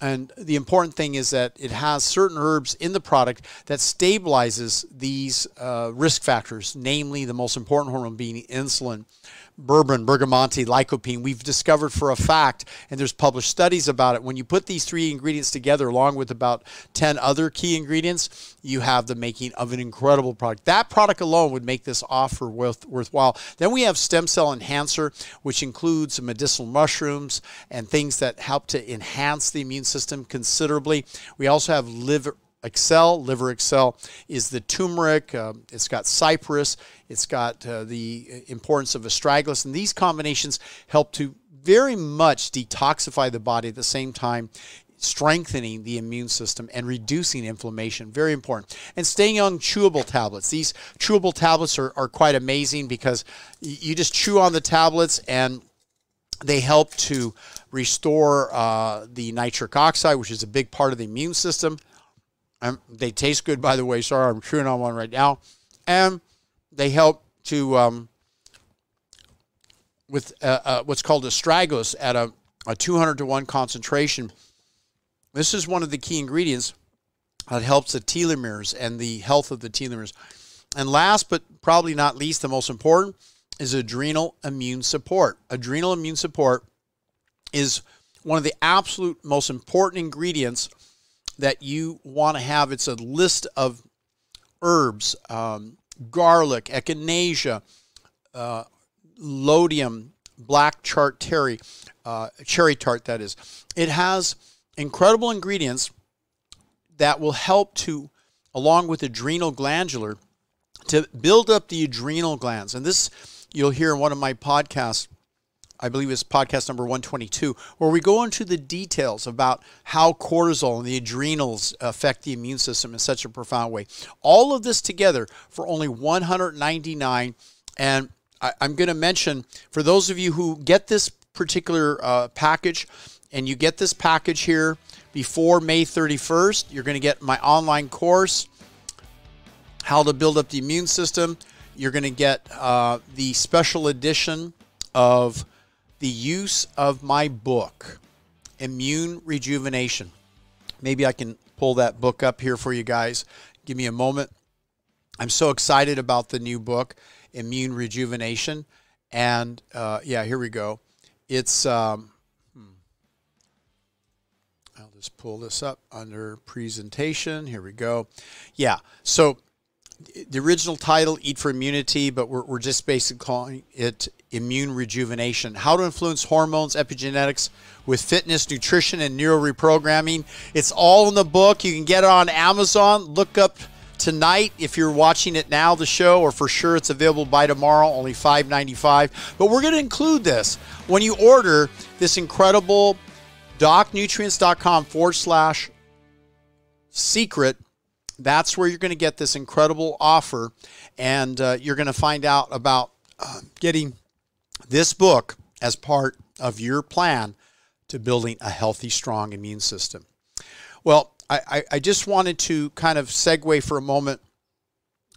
And the important thing is that it has certain herbs in the product that stabilizes these uh, risk factors, namely the most important hormone being insulin berberine, bergamonte, lycopene. We've discovered for a fact, and there's published studies about it, when you put these three ingredients together along with about 10 other key ingredients, you have the making of an incredible product. That product alone would make this offer worth, worthwhile. Then we have stem cell enhancer, which includes medicinal mushrooms and things that help to enhance the immune system considerably. We also have liver Excel, Liver Excel, is the turmeric. Uh, it's got cypress. It's got uh, the importance of astragalus. And these combinations help to very much detoxify the body at the same time strengthening the immune system and reducing inflammation. Very important. And staying on chewable tablets. These chewable tablets are, are quite amazing because you just chew on the tablets and they help to restore uh, the nitric oxide, which is a big part of the immune system. Um, they taste good, by the way. Sorry, I'm chewing on one right now. And they help to, um, with uh, uh, what's called astragalus at a, a 200 to 1 concentration. This is one of the key ingredients that helps the telomeres and the health of the telomeres. And last but probably not least, the most important is adrenal immune support. Adrenal immune support is one of the absolute most important ingredients that you want to have. It's a list of herbs, um, garlic, echinacea, uh, lodium, black chart terry, uh, cherry tart, that is. It has incredible ingredients that will help to, along with adrenal glandular, to build up the adrenal glands. And this you'll hear in one of my podcasts I believe it's podcast number 122, where we go into the details about how cortisol and the adrenals affect the immune system in such a profound way. All of this together for only 199 and I, am going to mention for those of you who get this particular uh, package and you get this package here before May 31st, you're going to get my online course, How to Build Up the Immune System. You're going to get uh, the special edition of the use of my book, Immune Rejuvenation. Maybe I can pull that book up here for you guys. Give me a moment. I'm so excited about the new book, Immune Rejuvenation. And uh, yeah, here we go. It's, um, hmm. I'll just pull this up under presentation. Here we go. Yeah, so the original title, Eat for Immunity, but we're, we're just basically calling it Immune Rejuvenation. How to influence hormones, epigenetics with fitness, nutrition, and neuro reprogramming. It's all in the book. You can get it on Amazon. Look up tonight if you're watching it now, the show, or for sure it's available by tomorrow, only $5.95. But we're going to include this when you order this incredible docnutrients.com forward slash secret that's where you're going to get this incredible offer, and uh, you're going to find out about uh, getting this book as part of your plan to building a healthy, strong immune system. Well, I, I just wanted to kind of segue for a moment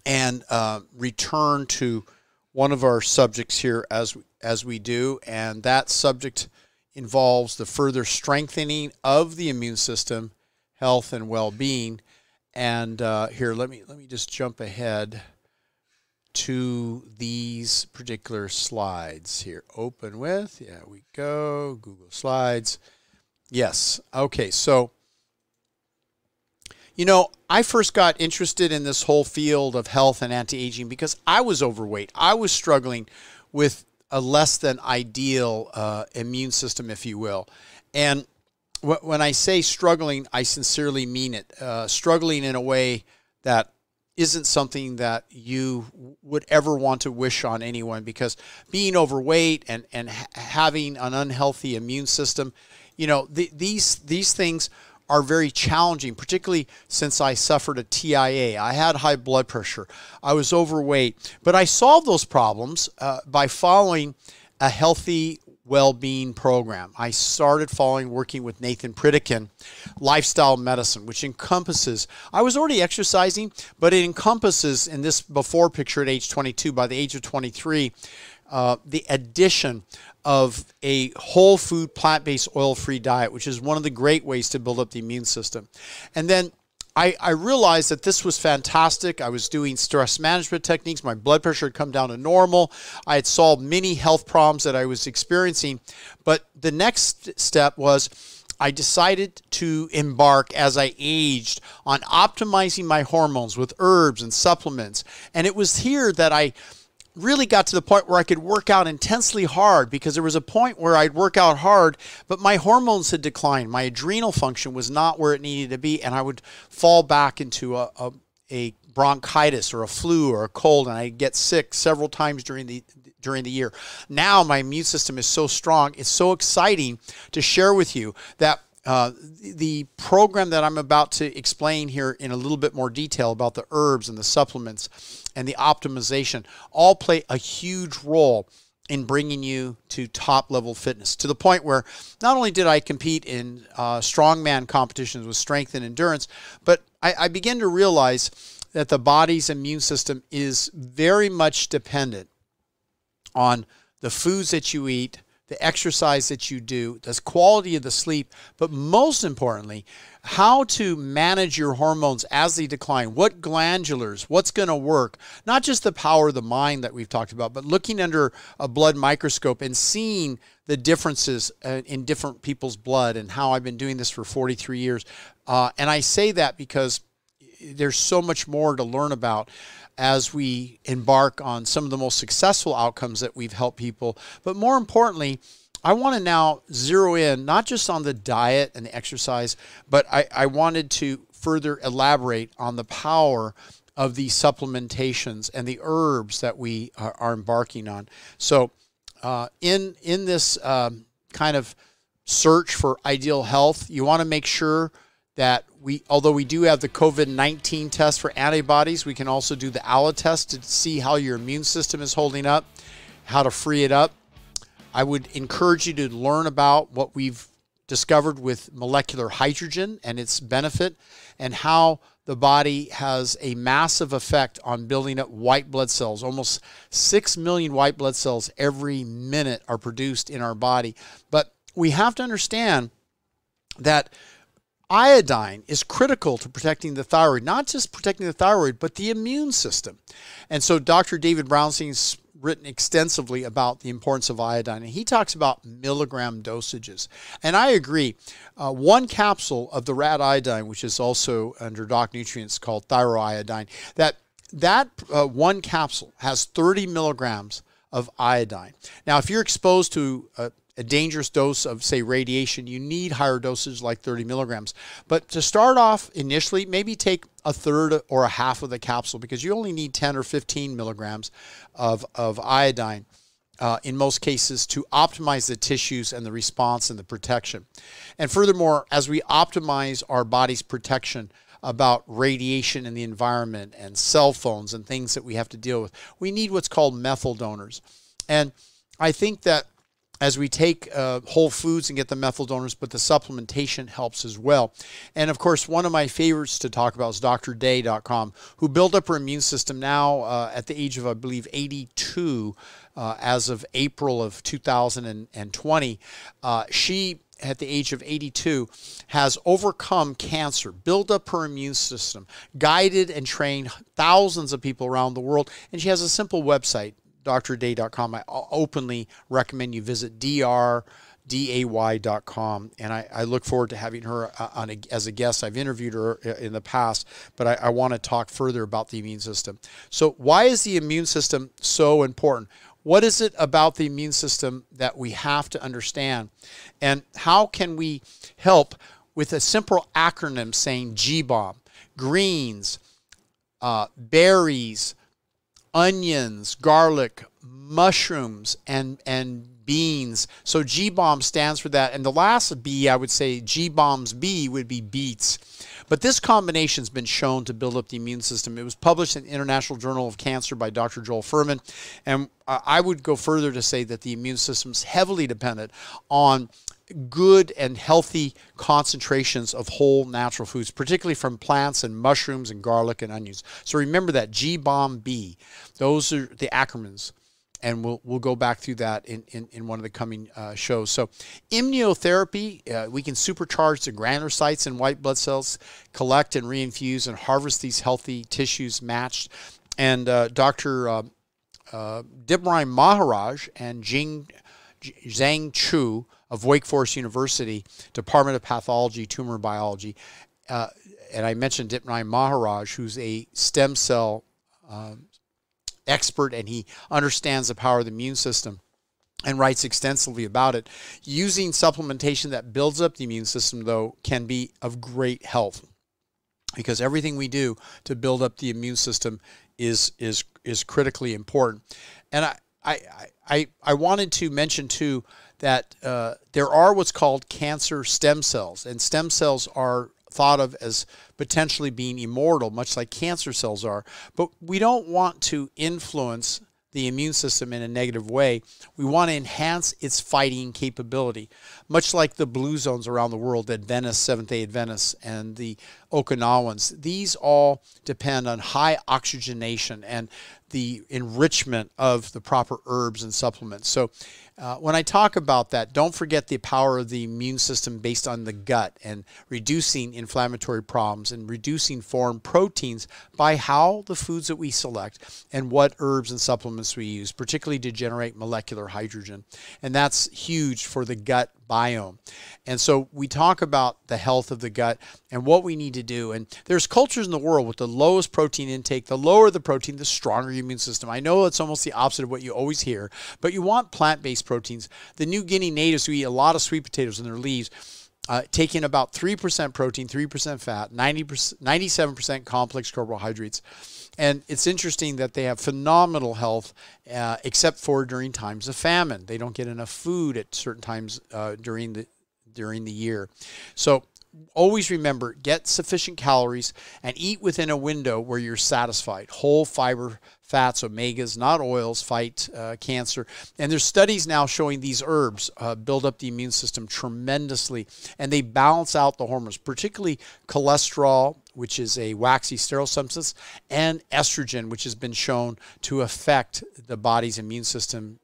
and uh, return to one of our subjects here as as we do, and that subject involves the further strengthening of the immune system, health, and well-being and uh, here, let me let me just jump ahead to these particular slides here. Open with, yeah, we go. Google Slides. Yes. Okay. So, you know, I first got interested in this whole field of health and anti-aging because I was overweight. I was struggling with a less than ideal uh, immune system, if you will. And when I say struggling, I sincerely mean it. Uh, struggling in a way that isn't something that you would ever want to wish on anyone because being overweight and, and ha- having an unhealthy immune system, you know, th- these, these things are very challenging, particularly since I suffered a TIA. I had high blood pressure. I was overweight, but I solved those problems uh, by following a healthy well-being program. I started following working with Nathan Pritikin, lifestyle medicine, which encompasses. I was already exercising, but it encompasses in this before picture at age 22. By the age of 23, uh, the addition of a whole food, plant-based, oil-free diet, which is one of the great ways to build up the immune system, and then I, I, realized that this was fantastic. I was doing stress management techniques. My blood pressure had come down to normal. I had solved many health problems that I was experiencing. But the next step was I decided to embark as I aged on optimizing my hormones with herbs and supplements. And it was here that I really got to the point where I could work out intensely hard because there was a point where I'd work out hard, but my hormones had declined. My adrenal function was not where it needed to be, and I would fall back into a, a, a bronchitis or a flu or a cold, and I'd get sick several times during the during the year. Now my immune system is so strong. It's so exciting to share with you that uh, the program that I'm about to explain here in a little bit more detail about the herbs and the supplements and the optimization all play a huge role in bringing you to top level fitness to the point where not only did I compete in uh, strongman competitions with strength and endurance, but I, I began to realize that the body's immune system is very much dependent on the foods that you eat, the exercise that you do, the quality of the sleep, but most importantly, how to manage your hormones as they decline, what glandulars, what's going to work, not just the power of the mind that we've talked about, but looking under a blood microscope and seeing the differences uh, in different people's blood and how I've been doing this for 43 years. Uh, and I say that because there's so much more to learn about as we embark on some of the most successful outcomes that we've helped people. But more importantly, I want to now zero in not just on the diet and the exercise, but I, I wanted to further elaborate on the power of these supplementations and the herbs that we are, are embarking on. So, uh, in in this um, kind of search for ideal health, you want to make sure that we, although we do have the COVID 19 test for antibodies, we can also do the ALA test to see how your immune system is holding up, how to free it up. I would encourage you to learn about what we've discovered with molecular hydrogen and its benefit, and how the body has a massive effect on building up white blood cells. Almost 6 million white blood cells every minute are produced in our body. But we have to understand that iodine is critical to protecting the thyroid, not just protecting the thyroid, but the immune system. And so Dr. David Brownstein's written extensively about the importance of iodine, and he talks about milligram dosages. And I agree. Uh, one capsule of the rat iodine, which is also under Doc Nutrients called thyroiodine, that that uh, one capsule has 30 milligrams of iodine. Now, if you're exposed to a a dangerous dose of, say, radiation, you need higher doses like 30 milligrams. But to start off initially, maybe take a third or a half of the capsule because you only need 10 or 15 milligrams of, of iodine. Uh, in most cases, to optimize the tissues and the response and the protection. And furthermore, as we optimize our body's protection about radiation in the environment and cell phones and things that we have to deal with, we need what's called methyl donors. And I think that as we take uh, whole foods and get the methyl donors, but the supplementation helps as well. And of course, one of my favorites to talk about is drday.com, who built up her immune system now uh, at the age of, I believe, 82 uh, as of April of 2020. Uh, she at the age of 82 has overcome cancer, built up her immune system, guided and trained thousands of people around the world, and she has a simple website drday.com. I openly recommend you visit drday.com. And I, I look forward to having her uh, on a, as a guest. I've interviewed her uh, in the past, but I, I want to talk further about the immune system. So, why is the immune system so important? What is it about the immune system that we have to understand? And how can we help with a simple acronym saying GBOM? Greens, uh, berries, onions, garlic, mushrooms, and, and beans. So G bomb stands for that. And the last B, I would say G bombs B would be beets. But this combination has been shown to build up the immune system. It was published in International Journal of Cancer by Dr. Joel Fuhrman. And I would go further to say that the immune system is heavily dependent on good and healthy concentrations of whole natural foods, particularly from plants and mushrooms and garlic and onions. So remember that G bomb B. Those are the acronyms and we'll we'll go back through that in, in, in one of the coming uh, shows. So, immunotherapy, uh, we can supercharge the granulocytes and white blood cells, collect and reinfuse and harvest these healthy tissues matched. And uh, Dr. Uh, uh, Maharaj and Jing, Zhang Chu of Wake Forest University, Department of Pathology, Tumor Biology, uh, and I mentioned Dipnarine Maharaj, who's a stem cell um, expert and he understands the power of the immune system and writes extensively about it. Using supplementation that builds up the immune system, though, can be of great help because everything we do to build up the immune system is is is critically important. And I I I, I wanted to mention too that uh, there are what's called cancer stem cells, and stem cells are thought of as potentially being immortal, much like cancer cells are. But we don't want to influence the immune system in a negative way. We want to enhance its fighting capability, much like the blue zones around the world, Adventists, Seventh day Adventists, and the Okinawans. These all depend on high oxygenation and the enrichment of the proper herbs and supplements. So uh, when I talk about that, don't forget the power of the immune system based on the gut and reducing inflammatory problems and reducing foreign proteins by how the foods that we select and what herbs and supplements we use, particularly to generate molecular hydrogen. And that's huge for the gut biome. And so we talk about the health of the gut and what we need to do. And there's cultures in the world with the lowest protein intake. The lower the protein, the stronger immune system. I know it's almost the opposite of what you always hear, but you want plant-based proteins. The New Guinea natives who eat a lot of sweet potatoes and their leaves uh, taking about 3% protein, 3% fat, 90%, 97% complex carbohydrates. And it's interesting that they have phenomenal health, uh, except for during times of famine. They don't get enough food at certain times uh, during the during the year. So always remember get sufficient calories and eat within a window where you're satisfied. Whole fiber fats, omegas, not oils, fight uh, cancer. And there's studies now showing these herbs uh, build up the immune system tremendously and they balance out the hormones, particularly cholesterol, which is a waxy sterile substance, and estrogen, which has been shown to affect the body's immune system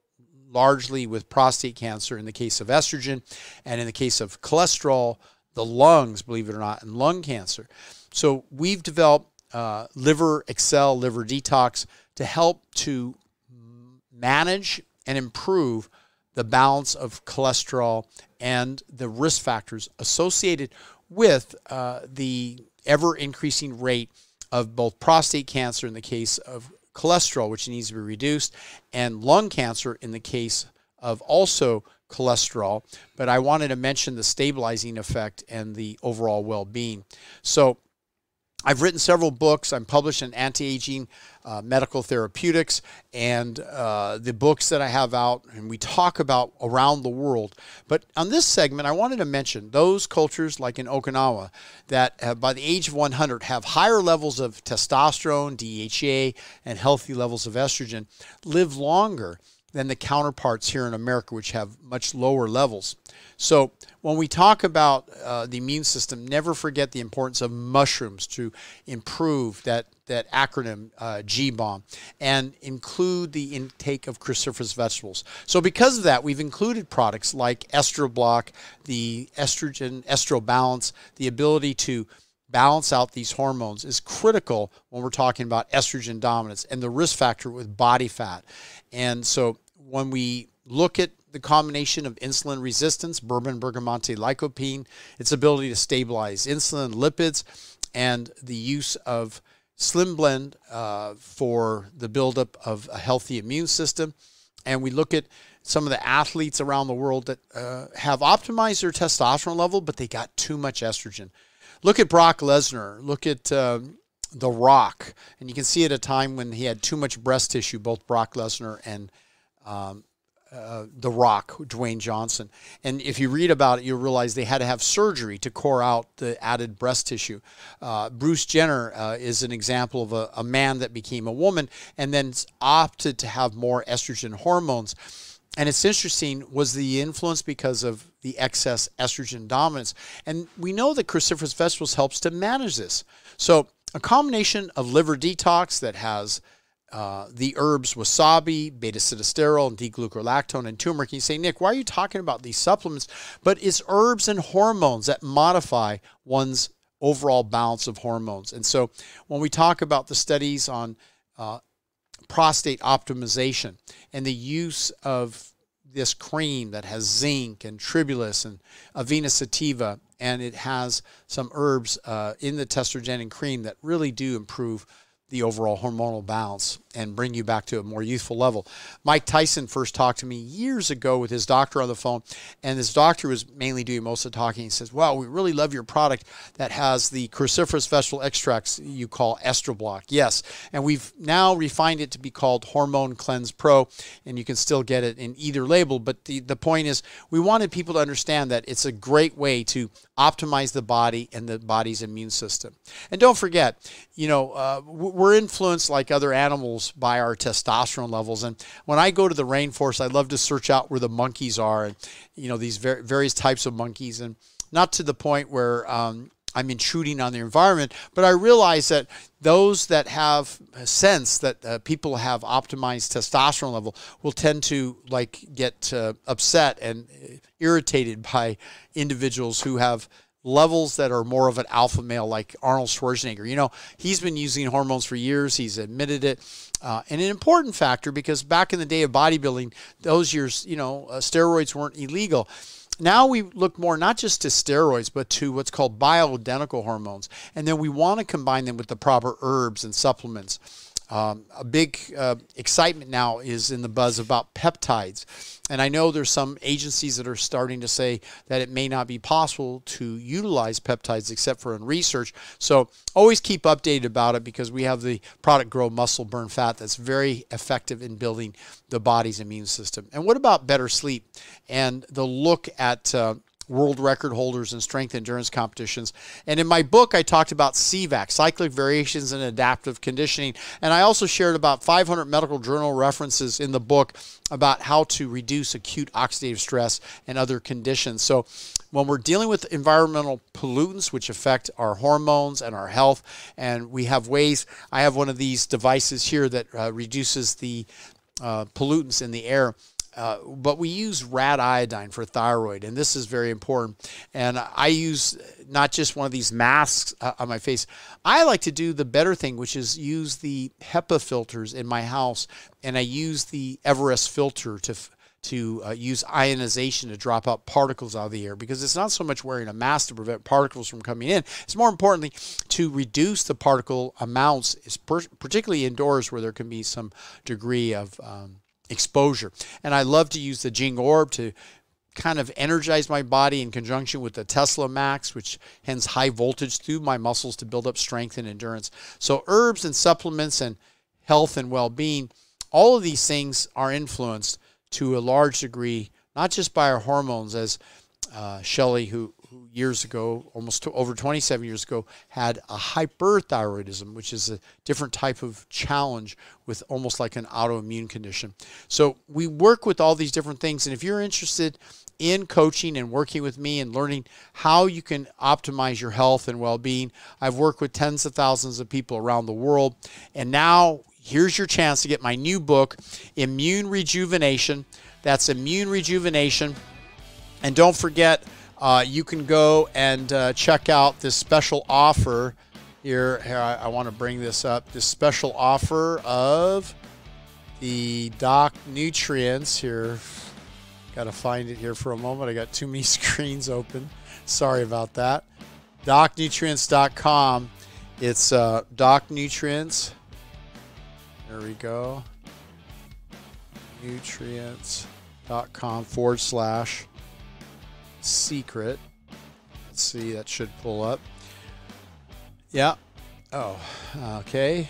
largely with prostate cancer in the case of estrogen, and in the case of cholesterol, the lungs, believe it or not, and lung cancer. So we've developed uh, Liver Excel, Liver Detox to help to manage and improve the balance of cholesterol and the risk factors associated with uh, the ever increasing rate of both prostate cancer in the case of cholesterol, which needs to be reduced, and lung cancer in the case of also cholesterol. But I wanted to mention the stabilizing effect and the overall well being. So, I've written several books. I'm published in anti-aging uh, medical therapeutics, and uh, the books that I have out, and we talk about around the world. But on this segment, I wanted to mention those cultures, like in Okinawa, that have, by the age of 100 have higher levels of testosterone, DHA, and healthy levels of estrogen, live longer than the counterparts here in America, which have much lower levels. So, when we talk about uh, the immune system, never forget the importance of mushrooms to improve that, that acronym uh, GBOM and include the intake of cruciferous vegetables. So, because of that, we've included products like Estroblock, the estrogen, estrol balance, the ability to balance out these hormones is critical when we're talking about estrogen dominance and the risk factor with body fat. And so when we look at the combination of insulin resistance, berberine bergamonte lycopene, its ability to stabilize insulin, lipids, and the use of Slim Blend uh, for the buildup of a healthy immune system, and we look at some of the athletes around the world that uh, have optimized their testosterone level, but they got too much estrogen. Look at Brock Lesnar. Look at um, The Rock, and you can see at a time when he had too much breast tissue, both Brock Lesnar and um, uh, The Rock, Dwayne Johnson. And if you read about it, you'll realize they had to have surgery to core out the added breast tissue. Uh, Bruce Jenner uh, is an example of a, a man that became a woman and then opted to have more estrogen hormones and it's interesting was the influence because of the excess estrogen dominance and we know that cruciferous vegetables helps to manage this so a combination of liver detox that has uh, the herbs wasabi, beta sitosterol, and D-glucarolactone and turmeric. You say, Nick, why are you talking about these supplements? But it's herbs and hormones that modify one's overall balance of hormones. And so when we talk about the studies on uh, prostate optimization and the use of this cream that has zinc and tribulus and avena sativa, and it has some herbs uh, in the testosterone cream that really do improve the overall hormonal balance and bring you back to a more youthful level. Mike Tyson first talked to me years ago with his doctor on the phone, and his doctor was mainly doing most of the talking. He says, Wow, we really love your product that has the cruciferous vegetable extracts you call Estroblock. Yes, and we've now refined it to be called Hormone Cleanse Pro, and you can still get it in either label. But the, the point is, we wanted people to understand that it's a great way to optimize the body and the body's immune system. And don't forget, you know, uh, we're influenced like other animals by our testosterone levels. And when I go to the rainforest, I love to search out where the monkeys are and, you know, these ver- various types of monkeys. And not to the point where um, I'm intruding on the environment, but I realize that those that have a sense that uh, people have optimized testosterone level will tend to like get uh, upset and irritated by individuals who have levels that are more of an alpha male like Arnold Schwarzenegger. You know, he's been using hormones for years, he's admitted it. Uh, and an important factor because back in the day of bodybuilding, those years, you know, uh, steroids weren't illegal. Now we look more not just to steroids, but to what's called bioidentical hormones. And then we want to combine them with the proper herbs and supplements. Um, a big uh, excitement now is in the buzz about peptides. And I know there's some agencies that are starting to say that it may not be possible to utilize peptides except for in research. So always keep updated about it because we have the product Grow Muscle Burn Fat that's very effective in building the body's immune system. And what about better sleep and the look at uh, world record holders in strength endurance competitions. And in my book, I talked about CVAC, cyclic variations in adaptive conditioning. And I also shared about 500 medical journal references in the book about how to reduce acute oxidative stress and other conditions. So when we're dealing with environmental pollutants, which affect our hormones and our health, and we have ways, I have one of these devices here that uh, reduces the uh, pollutants in the air uh, but we use rad iodine for thyroid, and this is very important. And I use not just one of these masks uh, on my face. I like to do the better thing, which is use the HEPA filters in my house, and I use the Everest filter to to uh, use ionization to drop out particles out of the air because it's not so much wearing a mask to prevent particles from coming in. It's more importantly to reduce the particle amounts, particularly indoors where there can be some degree of um, exposure. And I love to use the Jing Orb to kind of energize my body in conjunction with the Tesla Max, which hence high voltage through my muscles to build up strength and endurance. So herbs and supplements and health and well-being, all of these things are influenced to a large degree, not just by our hormones, as uh, Shelley, who who years ago, almost over 27 years ago, had a hyperthyroidism, which is a different type of challenge with almost like an autoimmune condition. So we work with all these different things. And if you're interested in coaching and working with me and learning how you can optimize your health and well being, I've worked with tens of thousands of people around the world. And now here's your chance to get my new book, Immune Rejuvenation. That's Immune Rejuvenation. And don't forget, uh, you can go and uh, check out this special offer here. here I, I want to bring this up. This special offer of the Doc Nutrients here. Got to find it here for a moment. I got too many screens open. Sorry about that. DocNutrients.com. It's uh, Doc Nutrients. There we go. nutrients.com forward slash secret. Let's see, that should pull up. Yeah. Oh, okay.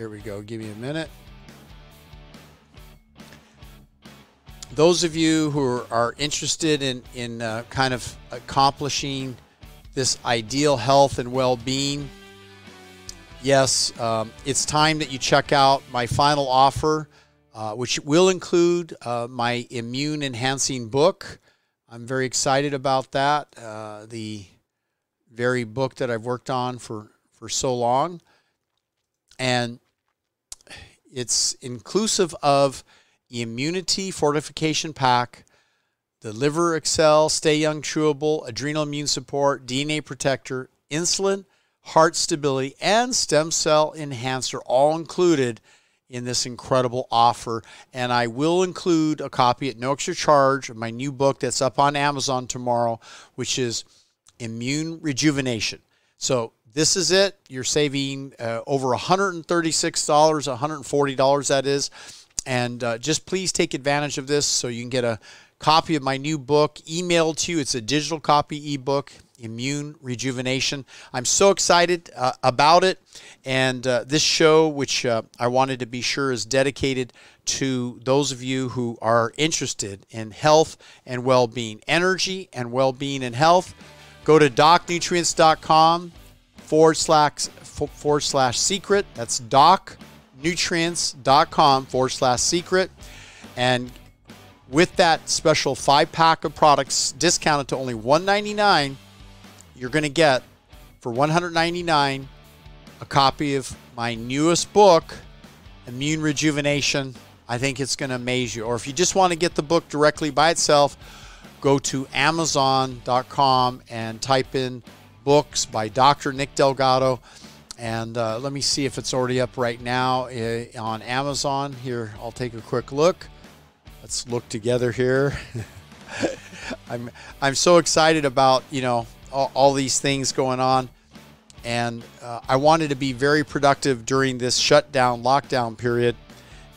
Here we go. Give me a minute. Those of you who are, interested in, in uh, kind of accomplishing this ideal health and well being, yes, um, it's time that you check out my final offer, uh, which will include uh, my immune enhancing book. I'm very excited about that. Uh, the very book that I've worked on for, for so long. And it's inclusive of immunity fortification pack, the liver excel, stay young chewable, adrenal immune support, DNA protector, insulin, heart stability, and stem cell enhancer all included in this incredible offer. And I will include a copy at no extra charge of my new book that's up on Amazon tomorrow, which is Immune Rejuvenation. So this is it. You're saving uh, over $136, $140 that is. And uh, just please take advantage of this so you can get a copy of my new book emailed to you. It's a digital copy ebook, Immune Rejuvenation. I'm so excited uh, about it. And uh, this show, which uh, I wanted to be sure is dedicated to those of you who are interested in health and well being, energy and well being and health, go to docnutrients.com forward slash forward slash secret. That's docnutrients.com forward slash secret. And with that special five pack of products discounted to only $199, you're going to get for 199 a copy of my newest book, Immune Rejuvenation. I think it's going to amaze you. Or if you just want to get the book directly by itself, go to amazon.com and type in books by Dr. Nick Delgado. And uh, let me see if it's already up right now uh, on Amazon. Here, I'll take a quick look. Let's look together here. I'm I'm so excited about you know all, all these things going on, and uh, I wanted to be very productive during this shutdown lockdown period,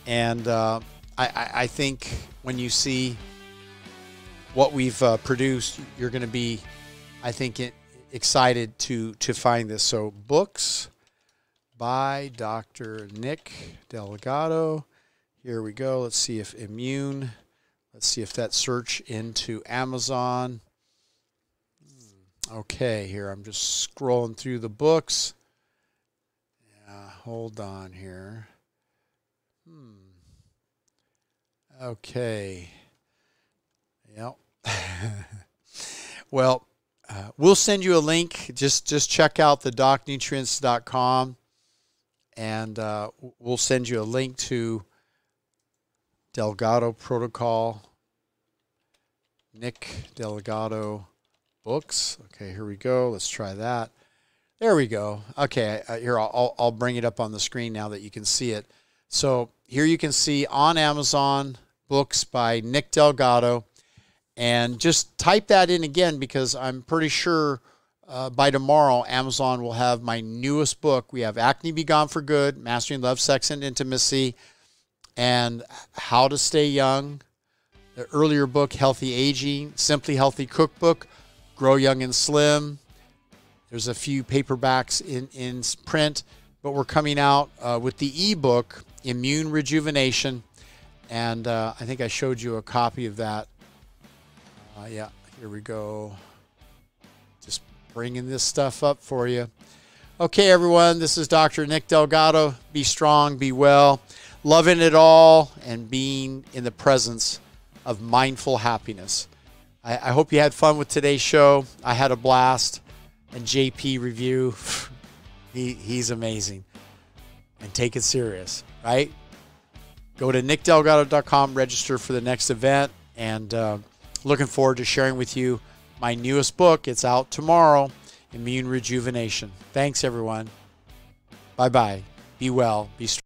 and uh, I, I, think when you see what we've uh, produced, you're going to be, I think, it, excited to to find this. So books by Dr. Nick Delgado. Here we go. Let's see if immune. Let's see if that search into Amazon. Okay, here I'm just scrolling through the books. Yeah, hold on here. Hmm. Okay. Yep. well, uh, we'll send you a link. Just just check out the docnutrients.com and uh, we'll send you a link to Delgado Protocol, Nick Delgado books. Okay, here we go. Let's try that. There we go. Okay, here I'll, I'll bring it up on the screen now that you can see it. So here you can see on Amazon books by Nick Delgado and just type that in again because I'm pretty sure uh, by tomorrow Amazon will have my newest book. We have Acne Be Gone for Good, Mastering Love, Sex, and Intimacy, and How to Stay Young. The earlier book, Healthy Aging, Simply Healthy Cookbook, Grow Young and Slim. There's a few paperbacks in, in print, but we're coming out uh, with the ebook, Immune Rejuvenation. And uh, I think I showed you a copy of that uh, yeah, here we go. Just bringing this stuff up for you. Okay, everyone, this is Dr. Nick Delgado. Be strong, be well, loving it all, and being in the presence of mindful happiness. I, I hope you had fun with today's show. I had a blast. And JP review, he, he's amazing. And take it serious, right? Go to nickdelgado.com, register for the next event, and uh, looking forward to sharing with you my newest book. It's out tomorrow Immune Rejuvenation. Thanks, everyone. Bye bye. Be well. Be strong.